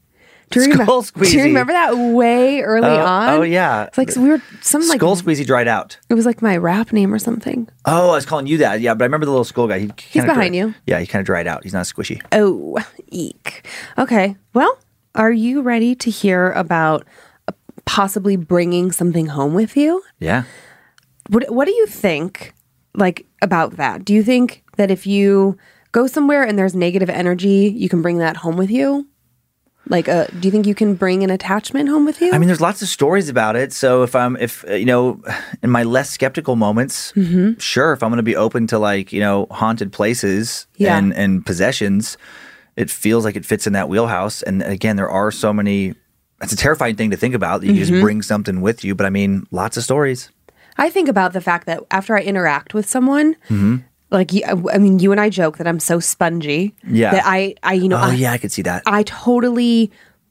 Do you, Skull remember, do you remember that way early Oh, on? oh, yeah. it's like we were some like Skull Squeezy dried out. it was like my rap name or something. Oh, I was calling you that. Yeah, but I remember the little skull guy. He kinda behind dried- you. Yeah, he kind of dried out. He's not squishy. Oh, eek. Okay, well, are you ready to hear about uh, possibly bringing something home with you? Yeah. What What do you think, like about that? Do you think that if you go somewhere and there's negative energy, you can bring that home with you? Like, uh, do you think you can bring an attachment home with you? I mean, there's lots of stories about it. So if I'm, if uh, you know, in my less skeptical moments, Mm-hmm. sure, if I'm going to be open to like you know haunted places Yeah. and and possessions, it feels like it fits in that wheelhouse. And again, there are so many. It's a terrifying thing to think about. That you Mm-hmm. just bring something with you, but I mean, lots of stories. I think about the fact that after I interact with someone, Mm-hmm. like, I mean, you and I joke that I'm so spongy. Yeah. That I, I, you know, Oh I, yeah, I could see that. I totally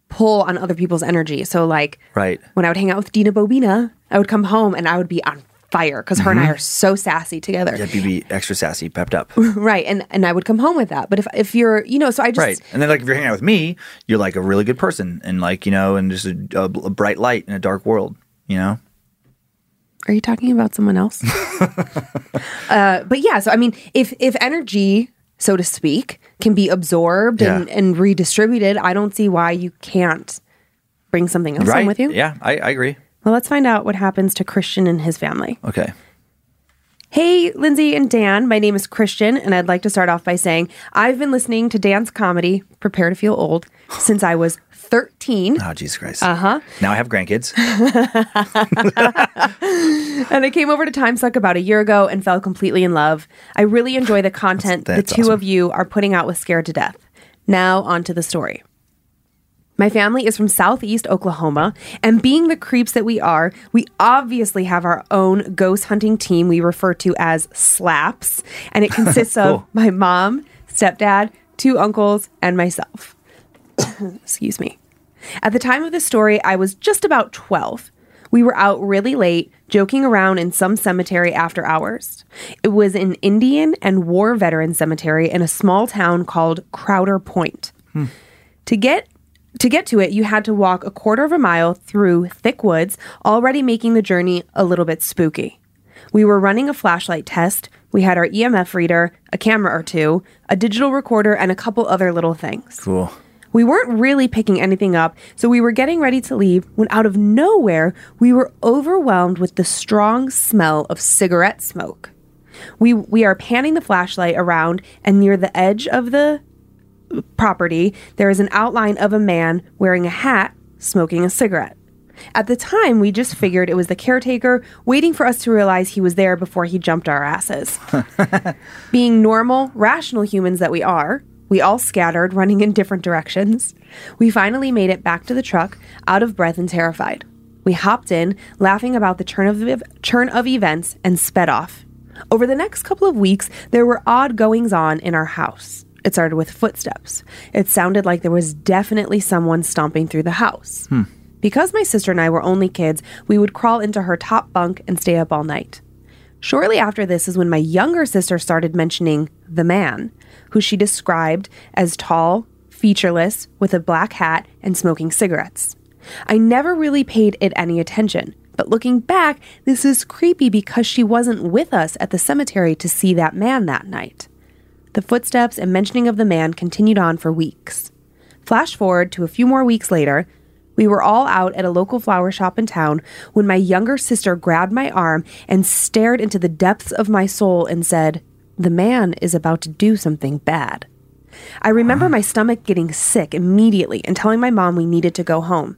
pull on other people's energy. So, like, Right. when I would hang out with Dina Bobina, I would come home and I would be on fire because her and I are so sassy together. Mm-hmm. Yeah, be extra sassy, pepped up. Right. And and I would come home with that. But if if you're, you know, so I just Right. And then like if you're hanging out with me, you're like a really good person and like, you know, and just a, a, a bright light in a dark world, you know? Are you talking about someone else? uh, but yeah, so I mean, if if energy, so to speak, can be absorbed and, Yeah. and redistributed, I don't see why you can't bring something else Right. home with you. Yeah, I, I agree. Well, let's find out what happens to Christian and his family. Okay. Hey, Lindsay and Dan. My name is Christian, and I'd like to start off by saying I've been listening to Dan's comedy, Prepare to Feel Old, since I was 13. Oh, Jesus Christ. Uh huh. Now I have grandkids. And I came over to Time Suck about a year ago and fell completely in love. I really enjoy the content That's- that's the two awesome. of you are putting out with Scared to Death. Now, on to the story. My family is from southeast Oklahoma, and being the creeps that we are, we obviously have our own ghost hunting team we refer to as SLAPS, and it consists of my mom, stepdad, two uncles, and myself. Excuse me. At the time of this story, I was just about 12. We were out really late, joking around in some cemetery after hours. It was an Indian and war veteran cemetery in a small town called Crowder Point. Hmm. To get to get to it, you had to walk a quarter of a mile through thick woods, already making the journey a little bit spooky. We were running a flashlight test. We had our EMF reader, a camera or two, a digital recorder, and a couple other little things. Cool. We weren't really picking anything up, so we were getting ready to leave when out of nowhere, we were overwhelmed with the strong smell of cigarette smoke. We we are panning the flashlight around and near the edge of the property, there is an outline of a man wearing a hat smoking a cigarette. At the time, we just figured it was the caretaker waiting for us to realize he was there before he jumped our asses. Being normal, rational humans that we are, we all scattered, running in different directions. We finally made it back to the truck, out of breath and terrified. We hopped in, laughing about the turn of, churn of events, and sped off. Over the next couple of weeks, there were odd goings on in our house. It started with footsteps. It sounded like there was definitely someone stomping through the house. Hmm. Because my sister and I were only kids, we would crawl into her top bunk and stay up all night. Shortly after this is when my younger sister started mentioning the man, who she described as tall, featureless, with a black hat and smoking cigarettes. I never really paid it any attention, but looking back, this is creepy because she wasn't with us at the cemetery to see that man that night. The footsteps and mentioning of the man continued on for weeks. Flash forward to a few more weeks later, we were all out at a local flower shop in town when my younger sister grabbed my arm and stared into the depths of my soul and said, The man is about to do something bad. I remember my stomach getting sick immediately and telling my mom we needed to go home.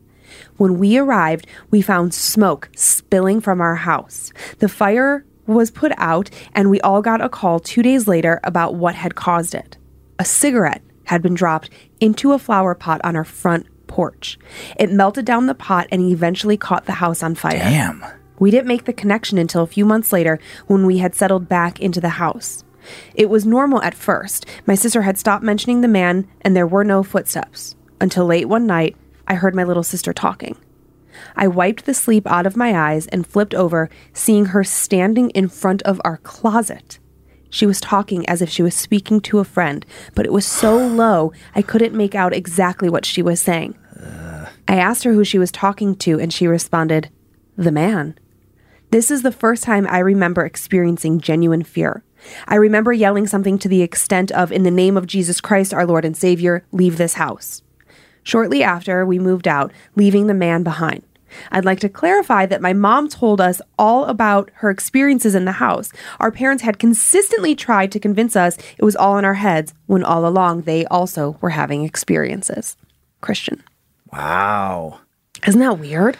When we arrived, we found smoke spilling from our house. The fire was put out, and we all got a call two days later about what had caused it. A cigarette had been dropped into a flower pot on our front porch. It melted down the pot and eventually caught the house on fire. Damn. We didn't make the connection until a few months later when we had settled back into the house. It was normal at first. My sister had stopped mentioning the man, and there were no footsteps. Until late one night, I heard my little sister talking. I wiped the sleep out of my eyes and flipped over, seeing her standing in front of our closet. She was talking as if she was speaking to a friend, but it was so low I couldn't make out exactly what she was saying. I asked her who she was talking to, and she responded, The man. This is the first time I remember experiencing genuine fear. I remember yelling something to the extent of, In the name of Jesus Christ, our Lord and Savior, leave this house. Shortly after, we moved out, leaving the man behind. I'd like to clarify that my mom told us all about her experiences in the house. Our parents had consistently tried to convince us it was all in our heads when all along they also were having experiences. Christian. Wow. Isn't that weird?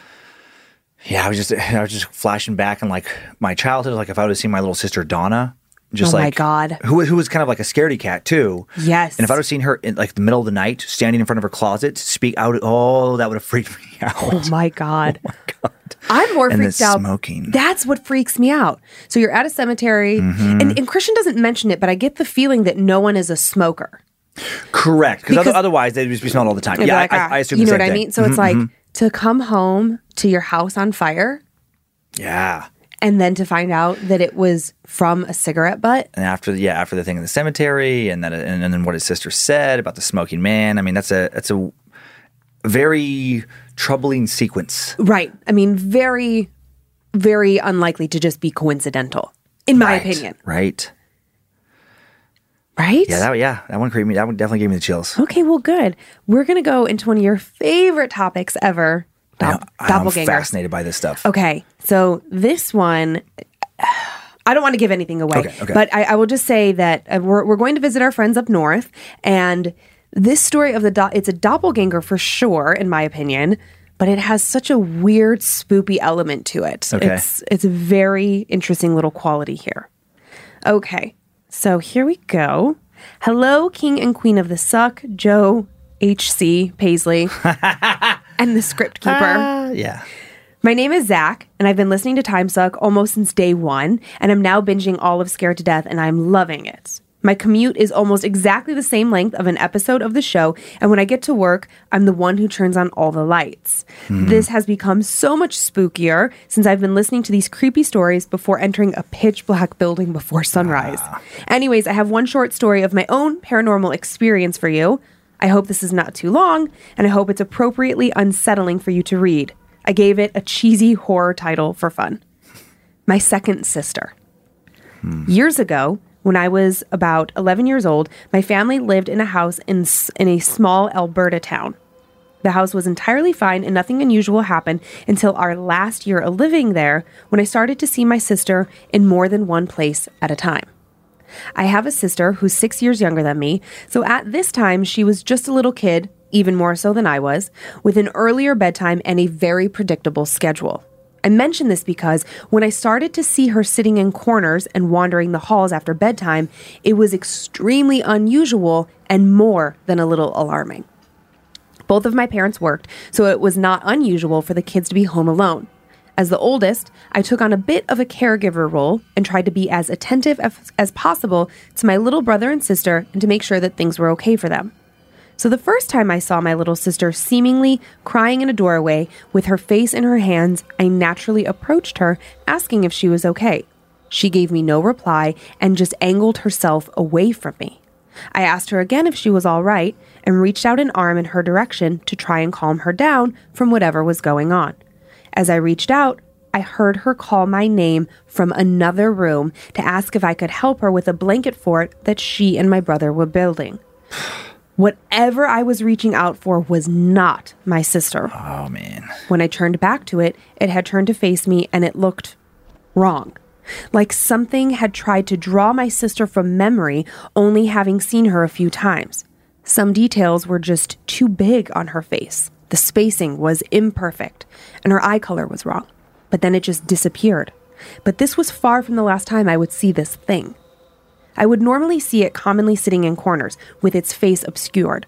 Yeah, I was just I was just flashing back in like my childhood, like if I would have seen my little sister Donna, just Oh my God. who who was kind of like a scaredy cat too. Yes. And if I would have seen her in like the middle of the night, standing in front of her closet, speak out, oh, that would have freaked me out. Oh my God. Oh my God. I'm more And freaked out. smoking. That's what freaks me out. So you're at a cemetery, Mm-hmm. and, and Christian doesn't mention it, but I get the feeling that no one is a smoker. Correct, because Because- otherwise they'd just be smelled all the time. Yeah, like, I, ah, I, I assume you know what I mean? So it's like to come home to your house on fire Yeah, and then to find out that it was from a cigarette butt. and after yeah after the thing in the cemetery, and then and, and then what his sister said about the smoking man. I mean, that's a that's a very troubling sequence. Right. I mean, very, very unlikely to just be coincidental, in my Right, opinion. Right. Right? Yeah, that yeah, that one creeped me. That one definitely gave me the chills. okay, well, good. We're going to go into one of your favorite topics ever I- Dop- I'm fascinated by this stuff. Okay, so this one, I don't want to give anything away, Okay, okay. but I, I will just say that uh, we're, we're going to visit our friends up north, and this story of the do- it's a doppelganger for sure, in my opinion, but it has such a weird, spoopy element to it. Okay. It's it's a very interesting little quality here. Okay, so here we go. Hello, King and Queen of the Suck, Joe H.C. Paisley, and the script keeper. Uh, yeah. My name is Zach, and I've been listening to Time Suck almost since day one, and I'm now binging all of Scared to Death, and I'm loving it. My commute is almost exactly the same length of an episode of the show, and when I get to work, I'm the one who turns on all the lights. This has become so much spookier since I've been listening to these creepy stories before entering a pitch black building before sunrise. Anyways, I have one short story of my own paranormal experience for you. I hope this is not too long, and I hope it's appropriately unsettling for you to read. I gave it a cheesy horror title for fun. My second sister. Years ago, when I was about 11 years old, my family lived in a house in, in a small Alberta town. The house was entirely fine and nothing unusual happened until our last year of living there when I started to see my sister in more than one place at a time. I have a sister who's six years younger than me, so at this time she was just a little kid, even more so than I was, with an earlier bedtime and a very predictable schedule. I mention this because when I started to see her sitting in corners and wandering the halls after bedtime, it was extremely unusual and more than a little alarming. Both of my parents worked, so it was not unusual for the kids to be home alone. As the oldest, I took on a bit of a caregiver role and tried to be as attentive as, as possible to my little brother and sister and to make sure that things were okay for them. So the first time I saw my little sister seemingly crying in a doorway with her face in her hands, I naturally approached her, asking if she was okay. She gave me no reply and just angled herself away from me. I asked her again if she was all right and reached out an arm in her direction to try and calm her down from whatever was going on. As I reached out, I heard her call my name from another room to ask if I could help her with a blanket fort that she and my brother were building. Whatever I was reaching out for was not my sister. Oh man. When I turned back to it, it had turned to face me and it looked wrong. Like something had tried to draw my sister from memory, only having seen her a few times. Some details were just too big on her face. The spacing was imperfect, and her eye color was wrong. But then it just disappeared. But this was far from the last time I would see this thing. I would normally see it commonly sitting in corners, with its face obscured.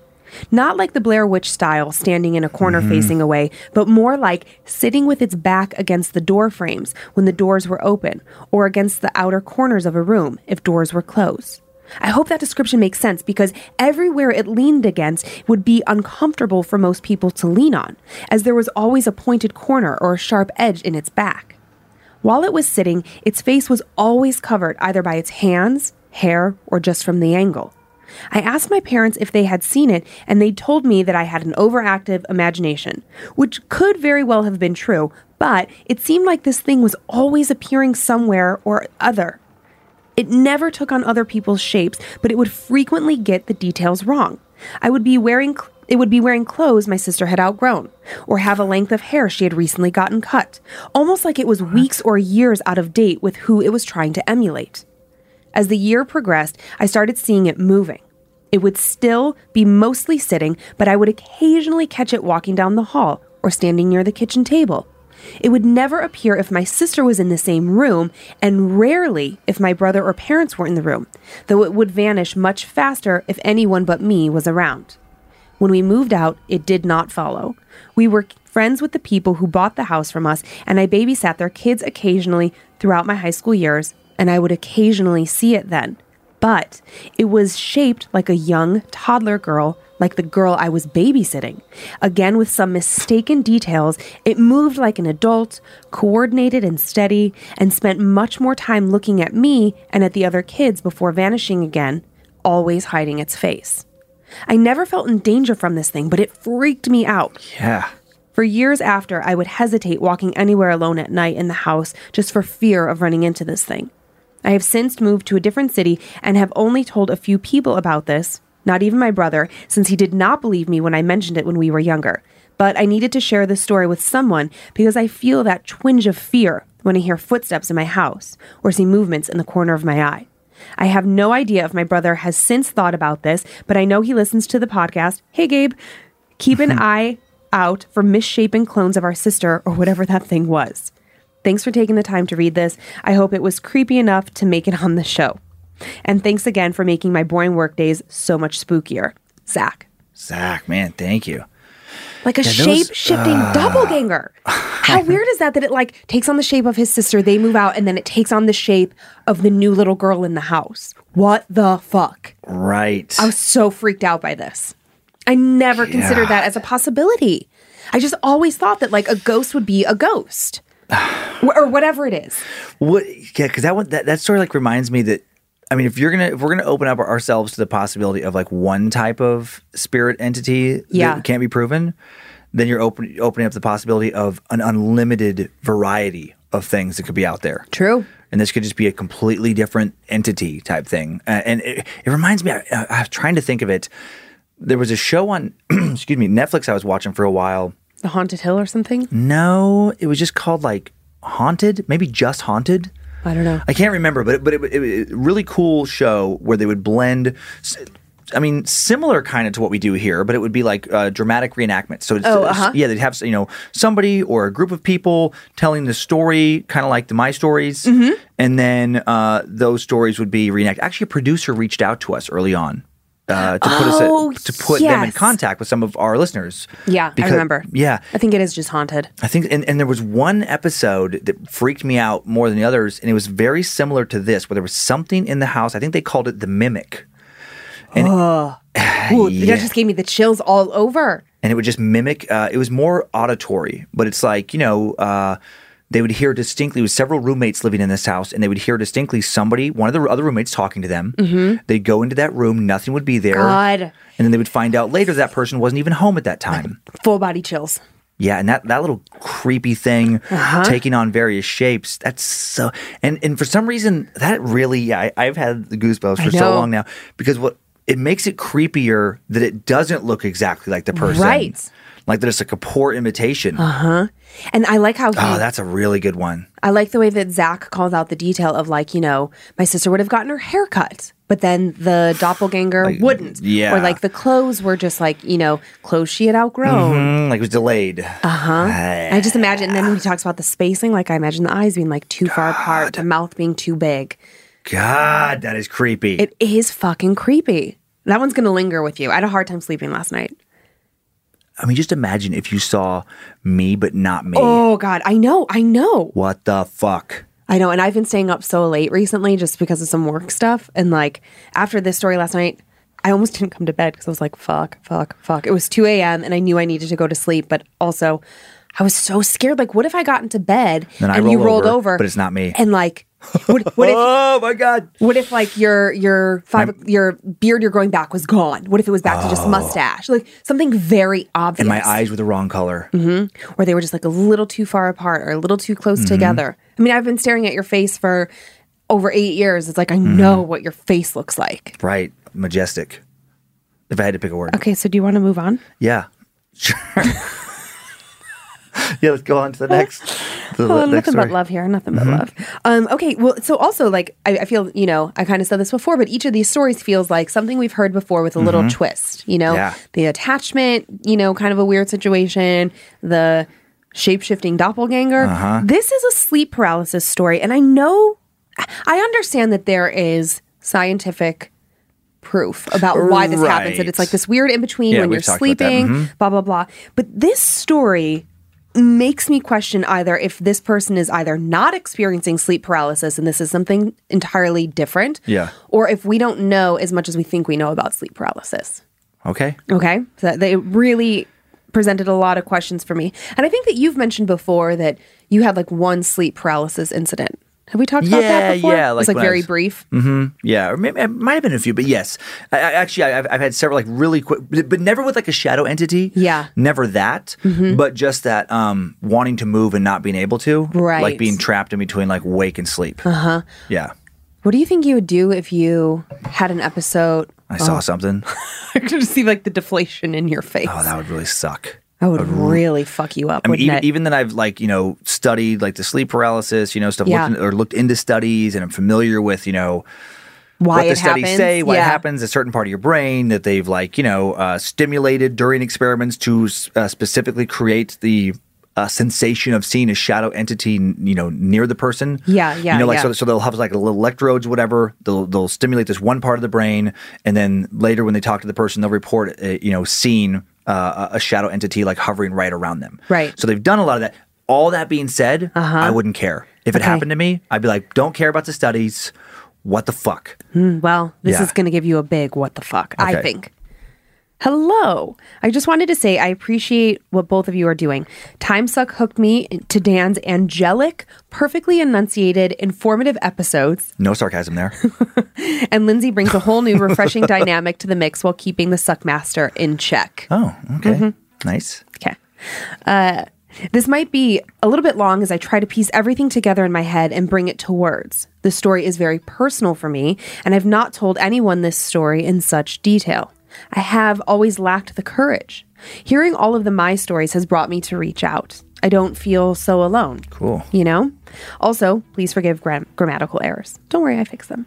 Not like the Blair Witch style, standing in a corner mm-hmm. facing away, but more like sitting with its back against the door frames when the doors were open, or against the outer corners of a room if doors were closed. I hope that description makes sense because everywhere it leaned against would be uncomfortable for most people to lean on, as there was always a pointed corner or a sharp edge in its back. While it was sitting, its face was always covered either by its hands, hair, or just from the angle. I asked my parents if they had seen it, and they told me that I had an overactive imagination, which could very well have been true, but it seemed like this thing was always appearing somewhere or other. It never took on other people's shapes, but it would frequently get the details wrong. I would be wearing cl- it would be wearing clothes my sister had outgrown, or have a length of hair she had recently gotten cut, almost like it was uh-huh. weeks or years out of date with who it was trying to emulate. As the year progressed, I started seeing it moving. It would still be mostly sitting, but I would occasionally catch it walking down the hall or standing near the kitchen table. It would never appear if my sister was in the same room, and rarely if my brother or parents were in the room, though it would vanish much faster if anyone but me was around. When we moved out, it did not follow. We were friends with the people who bought the house from us, and I babysat their kids occasionally throughout my high school years, and I would occasionally see it then. But it was shaped like a young toddler girl, like the girl I was babysitting. Again, with some mistaken details, it moved like an adult, coordinated and steady, and spent much more time looking at me and at the other kids before vanishing again, always hiding its face. I never felt in danger from this thing, but it freaked me out. Yeah. For years after, I would hesitate walking anywhere alone at night in the house just for fear of running into this thing. I have since moved to a different city and have only told a few people about this, not even my brother, since he did not believe me when I mentioned it when we were younger. But I needed to share this story with someone because I feel that twinge of fear when I hear footsteps in my house or see movements in the corner of my eye. I have no idea if my brother has since thought about this, but I know he listens to the podcast. Hey, Gabe, keep an eye out for misshapen clones of our sister or whatever that thing was. Thanks for taking the time to read this. I hope it was creepy enough to make it on the show. And thanks again for making my boring work days so much spookier. Zach. Zach, man, thank you. Like a those- shape shifting uh, doppelganger. How weird is that? That it like takes on the shape of his sister, they move out, and then it takes on the shape of the new little girl in the house. What the fuck? Right. I was so freaked out by this. I never considered that as a possibility. I just always thought that like a ghost would be a ghost. Or whatever it is. What? Yeah, because that one that, that story like reminds me that I mean, if you're gonna if we're gonna open up ourselves to the possibility of like one type of spirit entity Yeah. that can't be proven, then you're open, opening up the possibility of an unlimited variety of things that could be out there. True. And this could just be a completely different entity type thing. Uh, and it, it reminds me, I, I was trying to think of it. There was a show on, excuse me, Netflix I was watching for a while. The Haunted Hill or something? No, it was just called like Haunted, maybe just Haunted. I don't know. I can't remember, but it, but it, it, it really cool show where they would blend. I mean, similar kind of to what we do here, but it would be like uh, dramatic reenactment. So, it's, Oh, uh-huh. yeah, they'd have you know somebody or a group of people telling the story, kind of like the My Stories, Mm-hmm. and then uh, those stories would be reenacted. Actually, a producer reached out to us early on. Uh, to put Oh, us to put them in contact with some of our listeners. Yeah, I remember. Yeah, I think it is just haunted. I think, and, and there was one episode that freaked me out more than the others, and it was very similar to this, where there was something in the house. I think they called it the mimic, Ooh, Yeah. That just gave me the chills all over. and it would just mimic. Uh, it was more auditory, but it's like you know, uh, they would hear distinctly, with several roommates living in this house, and they would hear distinctly somebody, one of the other roommates talking to them. They'd go into that room, nothing would be there. God. And then they would find out later that person wasn't even home at that time. Full body chills. Yeah, and that, that little creepy thing Uh-huh. taking on various shapes. That's so and and for some reason that really yeah, I, I've had the goosebumps for so long now because what it makes it creepier that it doesn't look exactly like the person. Right. Like that it's like a poor imitation. Uh huh. And I like how he Oh, that's a really good one. I like the way that Zach calls out the detail of like, you know, my sister would have gotten her hair cut, but then the doppelganger wouldn't. yeah. Or like the clothes were just like, you know, clothes she had outgrown. Mm, like it was delayed. Uh huh. I just imagine, and then when he talks about the spacing, like I imagine the eyes being like too far apart, the mouth being too big. God, that is creepy. It is fucking creepy. That one's gonna linger with you. I had a hard time sleeping last night. I mean, just imagine if you saw me but not me. Oh God, I know, I know. What the fuck? I know, and I've been staying up so late recently just because of some work stuff. And like after this story last night, I almost didn't come to bed because I was like, fuck, fuck, fuck. It was 2 a.m. and I knew I needed to go to sleep, but also I was so scared. Like, what if I got into bed and you rolled over, over, but it's not me. And like, what, what if Oh my god. what if like your your five your beard you're growing back was gone? What if it was back to just mustache? Like something very obvious. And my eyes were the wrong color. or they were just like a little too far apart or a little too close Mm-hmm. together. I mean, I've been staring at your face for over eight years. It's like I Mm-hmm. know what your face looks like. Right. Majestic. If I had to pick a word. Okay, so do you want to move on? Yeah. Sure. yeah, let's go on to the next. The Oh, next nothing story. Mm-hmm. but love here. Nothing but love. Um, okay, well, so also like I, I feel you know I kind of said this before, but each of these stories feels like something we've heard before with a little twist. You know, Mm-hmm. Yeah. the attachment. You know, kind of a weird situation. The shape shifting doppelganger. Uh-huh. This is a sleep paralysis story, and I know I understand that there is scientific proof about why this happens. That it's like this weird in between Yeah, when you're we've talked about that. sleeping, Mhm. blah blah blah. But this story makes me question either if this person is either not experiencing sleep paralysis and this is something entirely different, Yeah. or if we don't know as much as we think we know about sleep paralysis. Okay. Okay, so that they really presented a lot of questions for me, and I think that you've mentioned before that you had like one sleep paralysis incident. Have we talked about Yeah, that before? yeah, it was like like very was- brief. Yeah, or maybe it might have been a few, but yes, I, I, actually, I, I've, I've had several like really quick, but never with like a shadow entity. Yeah. Mm-hmm. never that, but just that um wanting to move and not being able to, Right. Like being trapped in between like wake and sleep. Uh huh. Yeah, What do you think you would do if you had an episode? I saw something. I could just see like the deflation in your face. Oh, that would really suck. That would really fuck you up. I mean, even, it? even that I've like you know studied like the sleep paralysis, you know stuff, Yeah. looked in, or looked into studies, and I'm familiar with you know why what the it studies happens. say, what yeah. happens, a certain part of your brain that they've like you know uh, stimulated during experiments to uh, specifically create the uh, sensation of seeing a shadow entity, you know, near the person. Yeah, yeah, You know, like yeah. so, so they'll have like little electrodes, whatever. They'll they'll stimulate this one part of the brain, and then later when they talk to the person, they'll report, uh, you know, seeing uh, a a shadow entity like hovering right around them. Right. So they've done a lot of that. All that being said, I wouldn't care if it Uh-huh. Okay. happened to me. I'd be like, don't care about the studies. What the fuck? Well, this Yeah. is going to give you a big what the fuck, I think. Hello. I just wanted to say I appreciate what both of you are doing. Time Suck hooked me to Dan's angelic, perfectly enunciated, informative episodes, No sarcasm there. and Lindsay brings a whole new, refreshing dynamic to the mix while keeping the Suckmaster in check. Oh, okay. Mm-hmm. Nice. Okay. Uh, this might be a little bit long as I try to piece everything together in my head and bring it to words. The story is very personal for me, and I've not told anyone this story in such detail. I have always lacked the courage. Hearing all of the my stories has brought me to reach out. I don't feel so alone. Cool. You know? Also, please forgive gram- grammatical errors. Don't worry, I fix them.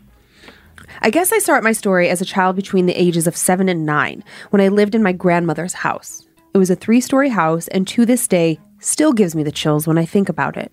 I guess I start my story as a child between the ages of seven and nine when I lived in my grandmother's house. It was a three story house, and to this day, still gives me the chills when I think about it.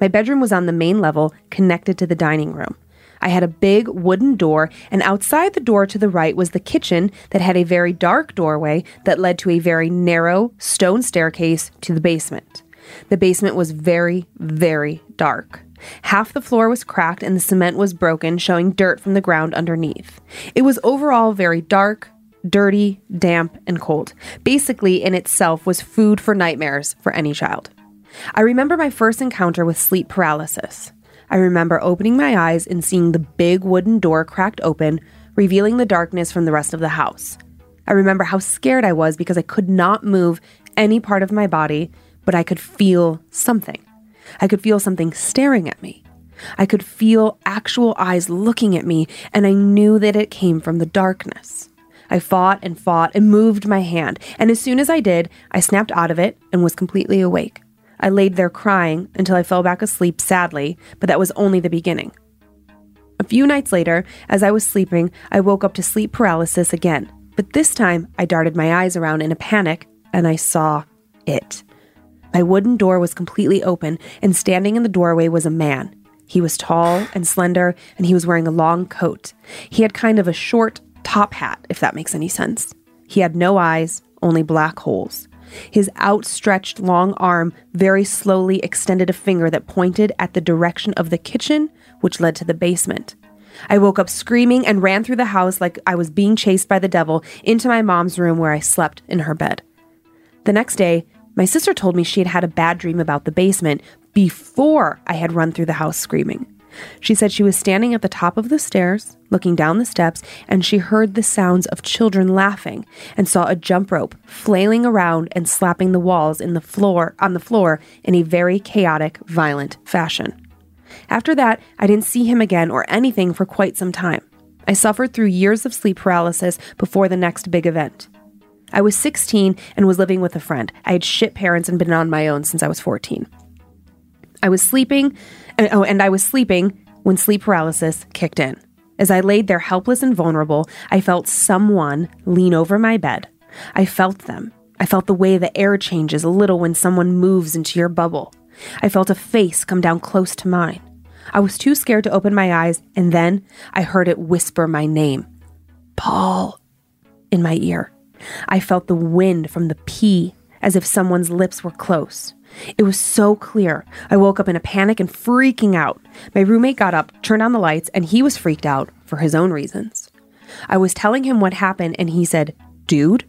My bedroom was on the main level, connected to the dining room. I had a big wooden door, and outside the door to the right was the kitchen that had a very dark doorway that led to a very narrow stone staircase to the basement. The basement was very, very dark. Half the floor was cracked and the cement was broken, showing dirt from the ground underneath. It was overall very dark, dirty, damp, and cold. Basically, in itself, was food for nightmares for any child. I remember my first encounter with sleep paralysis. I remember opening my eyes and seeing the big wooden door cracked open, revealing the darkness from the rest of the house. I remember how scared I was because I could not move any part of my body, but I could feel something. I could feel something staring at me. I could feel actual eyes looking at me, and I knew that it came from the darkness. I fought and fought and moved my hand, and as soon as I did, I snapped out of it and was completely awake. I laid there crying until I fell back asleep sadly, but that was only the beginning. A few nights later, as I was sleeping, I woke up to sleep paralysis again, but this time I darted my eyes around in a panic and I saw it. My wooden door was completely open, and standing in the doorway was a man. He was tall and slender, and he was wearing a long coat. He had kind of a short top hat, if that makes any sense. He had no eyes, only black holes. His outstretched long arm very slowly extended a finger that pointed at the direction of the kitchen, which led to the basement. I woke up screaming and ran through the house like I was being chased by the devil into my mom's room where I slept in her bed. The next day, my sister told me she had had a bad dream about the basement before I had run through the house screaming. She said she was standing at the top of the stairs, looking down the steps, and she heard the sounds of children laughing and saw a jump rope flailing around and slapping the walls in the floor on the floor in a very chaotic, violent fashion. After that, I didn't see him again or anything for quite some time. I suffered through years of sleep paralysis before the next big event. I was 16 and was living with a friend. I had shit parents and been on my own since I was 14. I was sleeping, and, oh, and I was sleeping when sleep paralysis kicked in. As I laid there helpless and vulnerable, I felt someone lean over my bed. I felt them. I felt the way the air changes a little when someone moves into your bubble. I felt a face come down close to mine. I was too scared to open my eyes, and then I heard it whisper my name Paul in my ear. I felt the wind from the P as if someone's lips were close. It was so clear. I woke up in a panic and freaking out. My roommate got up, turned on the lights, and he was freaked out for his own reasons. I was telling him what happened, and he said, Dude,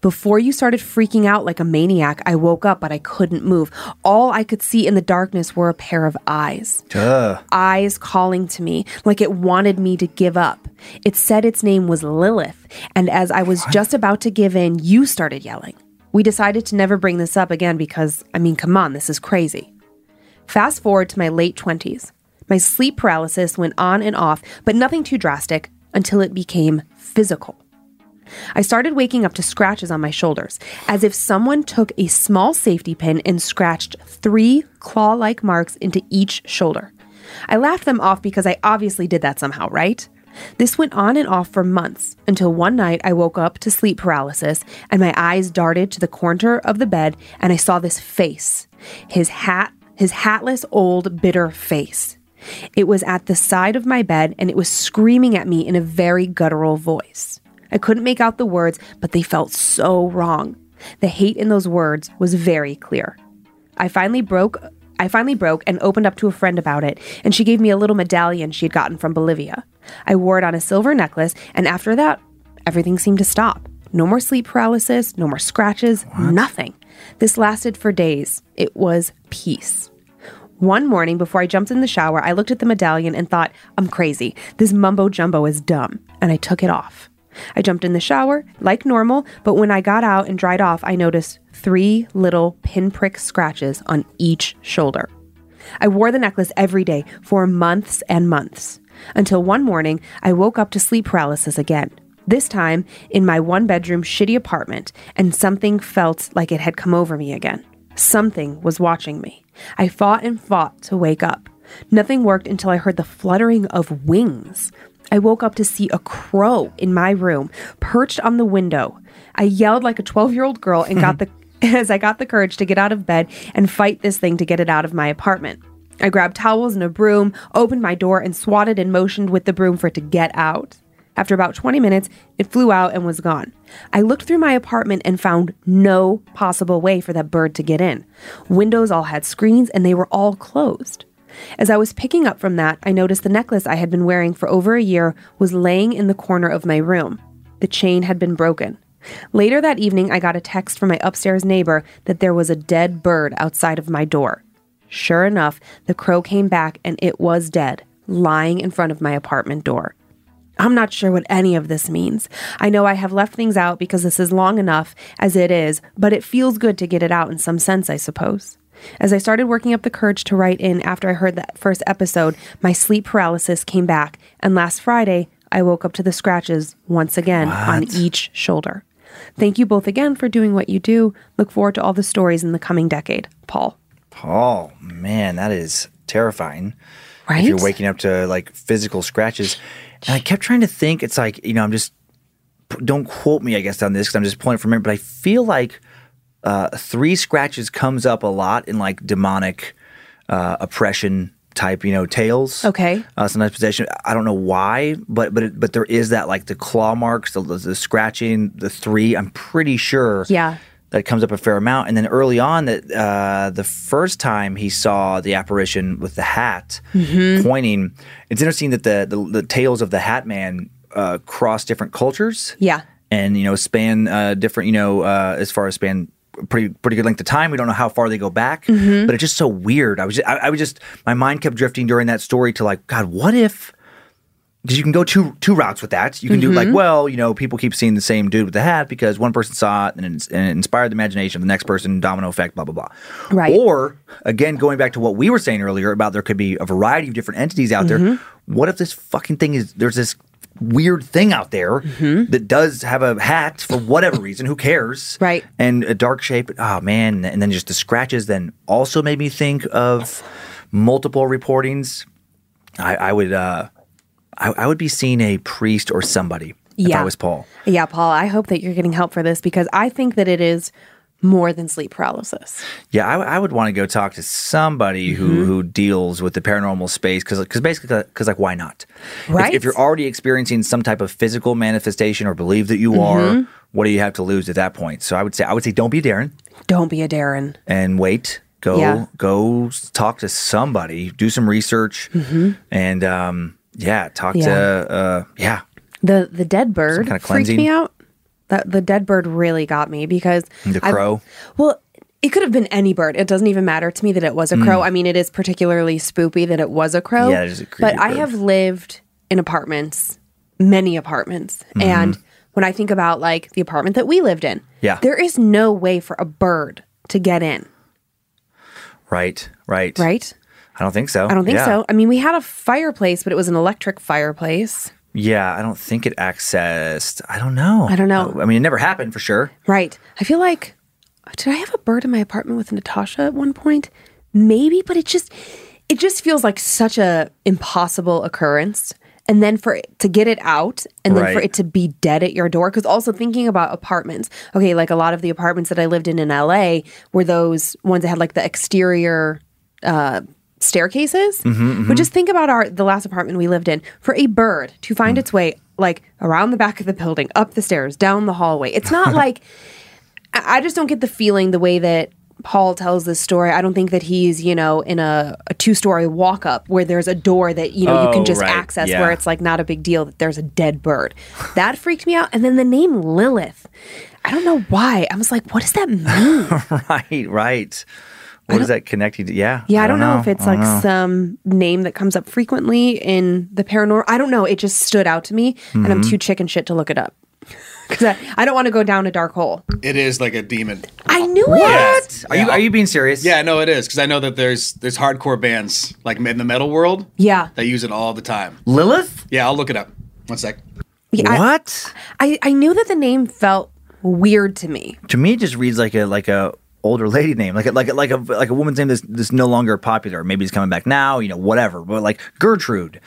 before you started freaking out like a maniac, I woke up, but I couldn't move. All I could see in the darkness were a pair of eyes. Duh. Eyes calling to me, like it wanted me to give up. It said its name was Lilith, and as I was just about to give in, you started yelling. We decided to never bring this up again because, I mean, come on, this is crazy. Fast forward to my late 20s. My sleep paralysis went on and off, but nothing too drastic until it became physical. I started waking up to scratches on my shoulders, as if someone took a small safety pin and scratched three claw like marks into each shoulder. I laughed them off because I obviously did that somehow, right? This went on and off for months until one night I woke up to sleep paralysis and my eyes darted to the corner of the bed and I saw this face. His hat, his hatless old bitter face. It was at the side of my bed and it was screaming at me in a very guttural voice. I couldn't make out the words, but they felt so wrong. The hate in those words was very clear. I finally broke I finally broke and opened up to a friend about it, and she gave me a little medallion she had gotten from Bolivia. I wore it on a silver necklace, and after that, everything seemed to stop. No more sleep paralysis, no more scratches, nothing. This lasted for days. It was peace. One morning before I jumped in the shower, I looked at the medallion and thought, I'm crazy. This mumbo jumbo is dumb. And I took it off. I jumped in the shower like normal, but when I got out and dried off, I noticed three little pinprick scratches on each shoulder. I wore the necklace every day for months and months until one morning I woke up to sleep paralysis again. This time in my one bedroom shitty apartment, and something felt like it had come over me again. Something was watching me. I fought and fought to wake up. Nothing worked until I heard the fluttering of wings. I woke up to see a crow in my room, perched on the window. I yelled like a 12 year old girl and got the as I got the courage to get out of bed and fight this thing to get it out of my apartment. I grabbed towels and a broom, opened my door, and swatted and motioned with the broom for it to get out. After about 20 minutes, it flew out and was gone. I looked through my apartment and found no possible way for that bird to get in. Windows all had screens and they were all closed. As I was picking up from that, I noticed the necklace I had been wearing for over a year was laying in the corner of my room. The chain had been broken. Later that evening, I got a text from my upstairs neighbor that there was a dead bird outside of my door. Sure enough, the crow came back and it was dead, lying in front of my apartment door. I'm not sure what any of this means. I know I have left things out because this is long enough as it is, but it feels good to get it out in some sense, I suppose. As I started working up the courage to write in after I heard that first episode, my sleep paralysis came back, and last Friday, I woke up to the scratches once again on each shoulder. Thank you both again for doing what you do. Look forward to all the stories in the coming decade. Paul. Paul, man, that is terrifying. Right? If you're waking up to like physical scratches, and I kept trying to think, it's like you know, I'm just don't quote me, I guess, on this because I'm just pulling from memory, but I feel like uh, three scratches comes up a lot in like demonic uh, oppression type, you know, tales. Okay. Uh, sometimes possession. I don't know why, but but it, but there is that like the claw marks, the, the scratching, the three. I'm pretty sure. Yeah. That comes up a fair amount, and then early on, that uh, the first time he saw the apparition with the hat Mm-hmm. pointing, it's interesting that the the, the tales of the Hat Man uh, cross different cultures Yeah. and you know span uh, different you know uh, as far as span pretty pretty good length of time. We don't know how far they go back, Mm-hmm. but it's just so weird. I was just, I, I was just my mind kept drifting during that story to like God, what if? Because you can go two two routes with that. You can do Mm-hmm. like, well, you know, people keep seeing the same dude with the hat because one person saw it and it, and it inspired the imagination of the next person, domino effect, blah blah blah. Right. Or again, going back to what we were saying earlier about there could be a variety of different entities out there. Mm-hmm. What if this fucking thing is there's this weird thing out there Mm-hmm. that does have a hat for whatever reason. Who cares? Right. And a dark shape. Oh man! And then just the scratches. Then also made me think of multiple reportings. I, I would. uh I, I would be seeing a priest or somebody if Yeah. I was Paul. Yeah, Paul, I hope that you're getting help for this because I think that it is more than sleep paralysis. Yeah, I, I would want to go talk to somebody Mm-hmm. who who deals with the paranormal space because because basically because like why not? Right. If, you're already experiencing some type of physical manifestation or believe that you Mm-hmm. are, what do you have to lose at that point? So I would say I would say don't be a Darren Don't be a Darren. and wait. Go Yeah. go talk to somebody. Do some research and um, yeah, talk Mm-hmm. Yeah. to uh, yeah. The the dead bird kinda freaked me out. That the dead bird really got me because The crow. well, it could have been any bird. It doesn't even matter to me that it was a crow. I mean, it is particularly spoopy that it was a crow. Mm. Yeah, it is a creepy But I have lived in apartments, many apartments, Mm-hmm. and when I think about like the apartment that we lived in, Yeah. there is no way for a bird to get in. Right, right, Right? I don't think so. I don't think Yeah. so. I mean, we had a fireplace, but it was an electric fireplace. Yeah, I don't think it accessed. I don't know. I don't know. I mean, it never happened for sure. Right. I feel like did I have a bird in my apartment with Natasha at one point? Maybe, but it just it just feels like such a impossible occurrence. And then for it to get it out and then for it to be dead at your door. Cause also thinking about apartments. Okay, like a lot of the apartments that I lived in in LA were those ones that had like the exterior uh staircases. Mm-hmm, mm-hmm. But just think about our the last apartment we lived in. For a bird to find mm. its way like around the back of the building, up the stairs, down the hallway. It's not like I just don't get the feeling the way that Paul tells this story. I don't think that he's, you know, in a, a two story walk up where there's a door that, you know, you Oh, can just right. access Yeah. where it's like not a big deal that there's a dead bird. That freaked me out. And then the name Lilith. I don't know why. I was like, what does that mean? right, right. What is that connecting to? Yeah. Yeah, I don't, know, if it's like know. some name that comes up frequently in the paranormal. I don't know. It just stood out to me, and I'm Mm-hmm. too chicken shit to look it up because I, I don't want to go down a dark hole. It is like a demon. I knew What? it. Are you are you being serious? Yeah, no, it is because I know that there's there's hardcore bands like in the metal world Yeah. that use it all the time. Lilith? Yeah, I'll look it up. One sec. Yeah, I- what? I, I knew that the name felt weird to me. To me, it just reads like a like a older lady name, like a, like like a like a woman's name that's, that's no longer popular. Maybe it's coming back now, you know, whatever. But like Gertrude,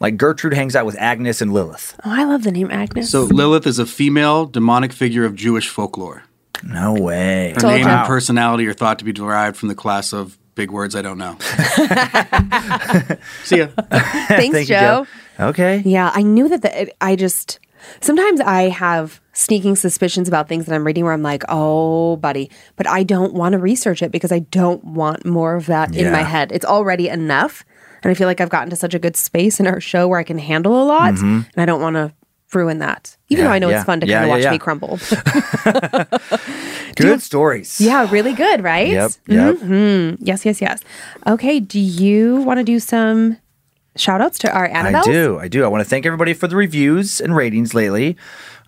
like Gertrude hangs out with Agnes and Lilith. Oh, I love the name Agnes. So Lilith is a female demonic figure of Jewish folklore. No way. Her Told name ya. and personality are thought to be derived from the class of big words I don't know. See ya. Thanks, Thank you, Joe. Okay. Yeah, I knew that. The, I just sometimes I have sneaking suspicions about things that I'm reading where I'm like, oh, buddy, but I don't want to research it because I don't want more of that in my head. It's already enough, and I feel like I've gotten to such a good space in our show where I can handle a lot, Mm-hmm. and I don't want to ruin that. Even Yeah, though I know yeah. it's fun to Yeah, kind of yeah, watch yeah. me crumble. Good stories. yeah, really good, right? Yep. Yep. Mm, yes, yes, yes. Okay, do you want to do some shout outs to our Annabelle? I do. I do. I want to thank everybody for the reviews and ratings lately.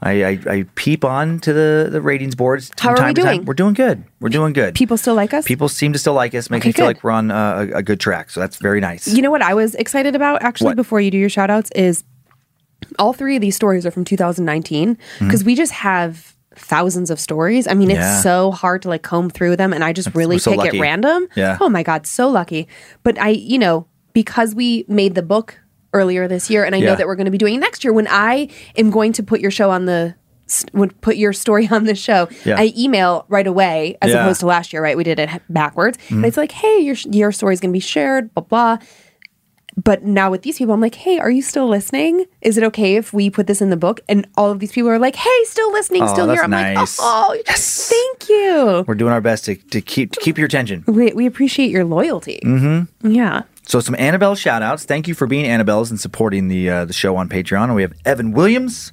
I, I, I peep on to the, the ratings boards. How from are time we to time. doing? We're doing good. We're doing good. People still like us? People seem to still like us, make Okay, me feel good. like we're on a, a good track. So that's very nice. You know what I was excited about actually What? before you do your shout outs is all three of these stories are from 2019 because we just have thousands of stories. I mean, Mm-hmm. Yeah. it's so hard to like comb through them and I just really so pick lucky. it random. Yeah. Oh my God, so lucky. But I, you know, because we made the book earlier this year and I Yeah. know that we're going to be doing it next year when I am going to put your show on the would put your story on the show. Yeah. I email right away as Yeah. Mm-hmm. opposed to last year, right? We did it backwards. And it's like, hey, your your story is going to be shared, blah blah. But now with these people, I'm like, hey, are you still listening? Is it okay if we put this in the book? And all of these people are like, hey, still listening, still here. I'm nice. like, oh, thank you. We're doing our best to, to keep to keep your attention. We, we appreciate your loyalty. Mm-hmm. Yeah. So some Annabelle shout outs. Thank you for being Annabelles and supporting the uh, the show on Patreon. And we have Evan Williams,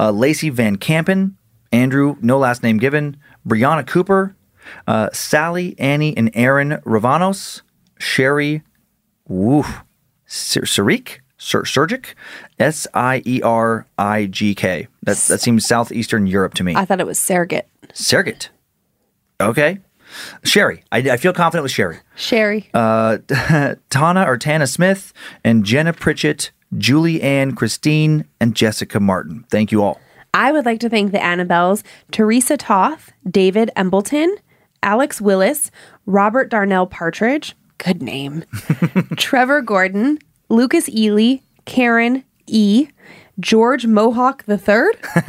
uh, Lacey Van Campen, Andrew, no last name given, Brianna Cooper, uh, Sally, Annie, and Aaron Ravanos, Sherry, woo, Sir- Sarik, Sir- Surgic, S I E R I G K. That that seems southeastern Europe to me. I thought it was surrogate. Surrogate. Okay. Sherry. I, I feel confident with Sherry. Sherry. Uh, Tana or Tana Smith and Jenna Pritchett, Julie Ann Christine, and Jessica Martin. Thank you all. I would like to thank the Annabelles, Teresa Toth, David Embleton, Alex Willis, Robert Darnell Partridge, good name, Trevor Gordon, Lucas Ely, Karen E., George Mohawk III,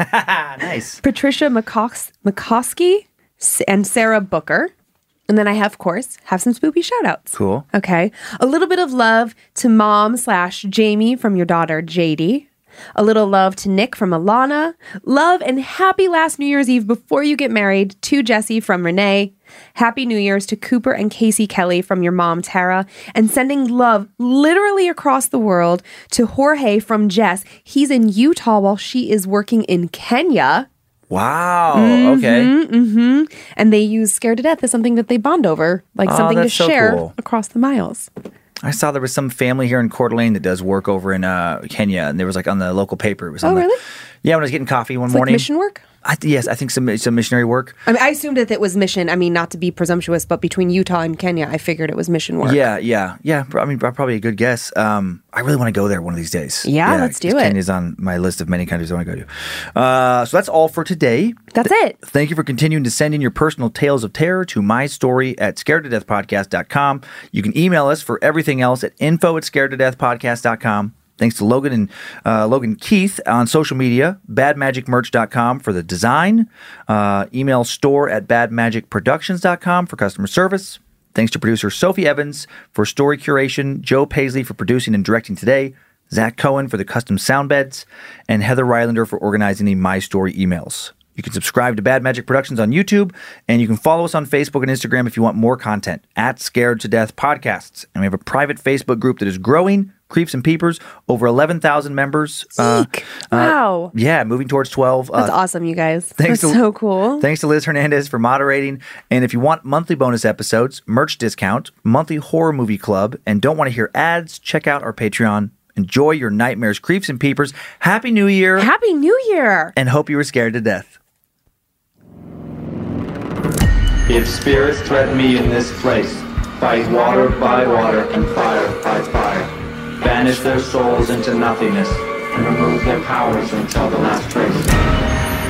Nice. Patricia McCos- McCoskey, and Sarah Booker. And then I have, of course, have some spoopy shout outs. Cool. Okay. A little bit of love to mom slash Jamie from your daughter, JD. A little love to Nick from Alana. Love and happy last New Year's Eve before you get married to Jesse from Renee. Happy New Year's to Cooper and Casey Kelly from your mom, Tara. And sending love literally across the world to Jorge from Jess. He's in Utah while she is working in Kenya. Wow. Mm-hmm. Okay. And they use Scared to Death as something that they bond over, like Oh, something to so share cool. across the miles. I saw there was some family here in Coeur d'Alene that does work over in uh, Kenya, and there was like on the local paper. It was on Oh, the- really? Yeah, when I was getting coffee one It's like morning. mission work? I, yes, I think some some missionary work. I mean, I assumed that it was mission. I mean, not to be presumptuous, but between Utah and Kenya, I figured it was mission work. Yeah, yeah, yeah. I mean, probably a good guess. Um, I really want to go there one of these days. Yeah, let's do it. Kenya's on my list of many countries I want to go to. Uh, so that's all for today. That's it. Thank you for continuing to send in your personal tales of terror to my story at scaredtodeathpodcast.com. You can email us for everything else at info at scaredtodeathpodcast.com. Thanks to Logan and uh, Logan Keith on social media, badmagicmerch.com for the design, uh, email store at badmagicproductions.com for customer service. Thanks to producer Sophie Evans for story curation, Joe Paisley for producing and directing today, Zach Cohen for the custom sound beds, and Heather Rylander for organizing the My Story emails. You can subscribe to Bad Magic Productions on YouTube, and you can follow us on Facebook and Instagram if you want more content at Scared to Death Podcasts. And we have a private Facebook group that is growing, Creeps and Peepers, over 11,000 members. Uh, Eek. wow. yeah, moving towards 12. That's Uh, awesome, you guys. Thanks That's to- so cool. Thanks to Liz Hernandez for moderating. And if you want monthly bonus episodes, merch discount, monthly horror movie club, and don't want to hear ads, check out our Patreon. Enjoy your nightmares, creeps, and peepers. Happy New Year, Happy New Year. and hope you were scared to death. If spirits threaten me in this place, fight water by water and fire by fire. Banish their souls into nothingness and remove their powers until the last trace.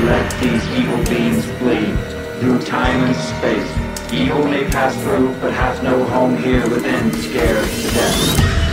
Let these evil beings flee through time and space. Evil may pass through, but has no home here within, scared to death.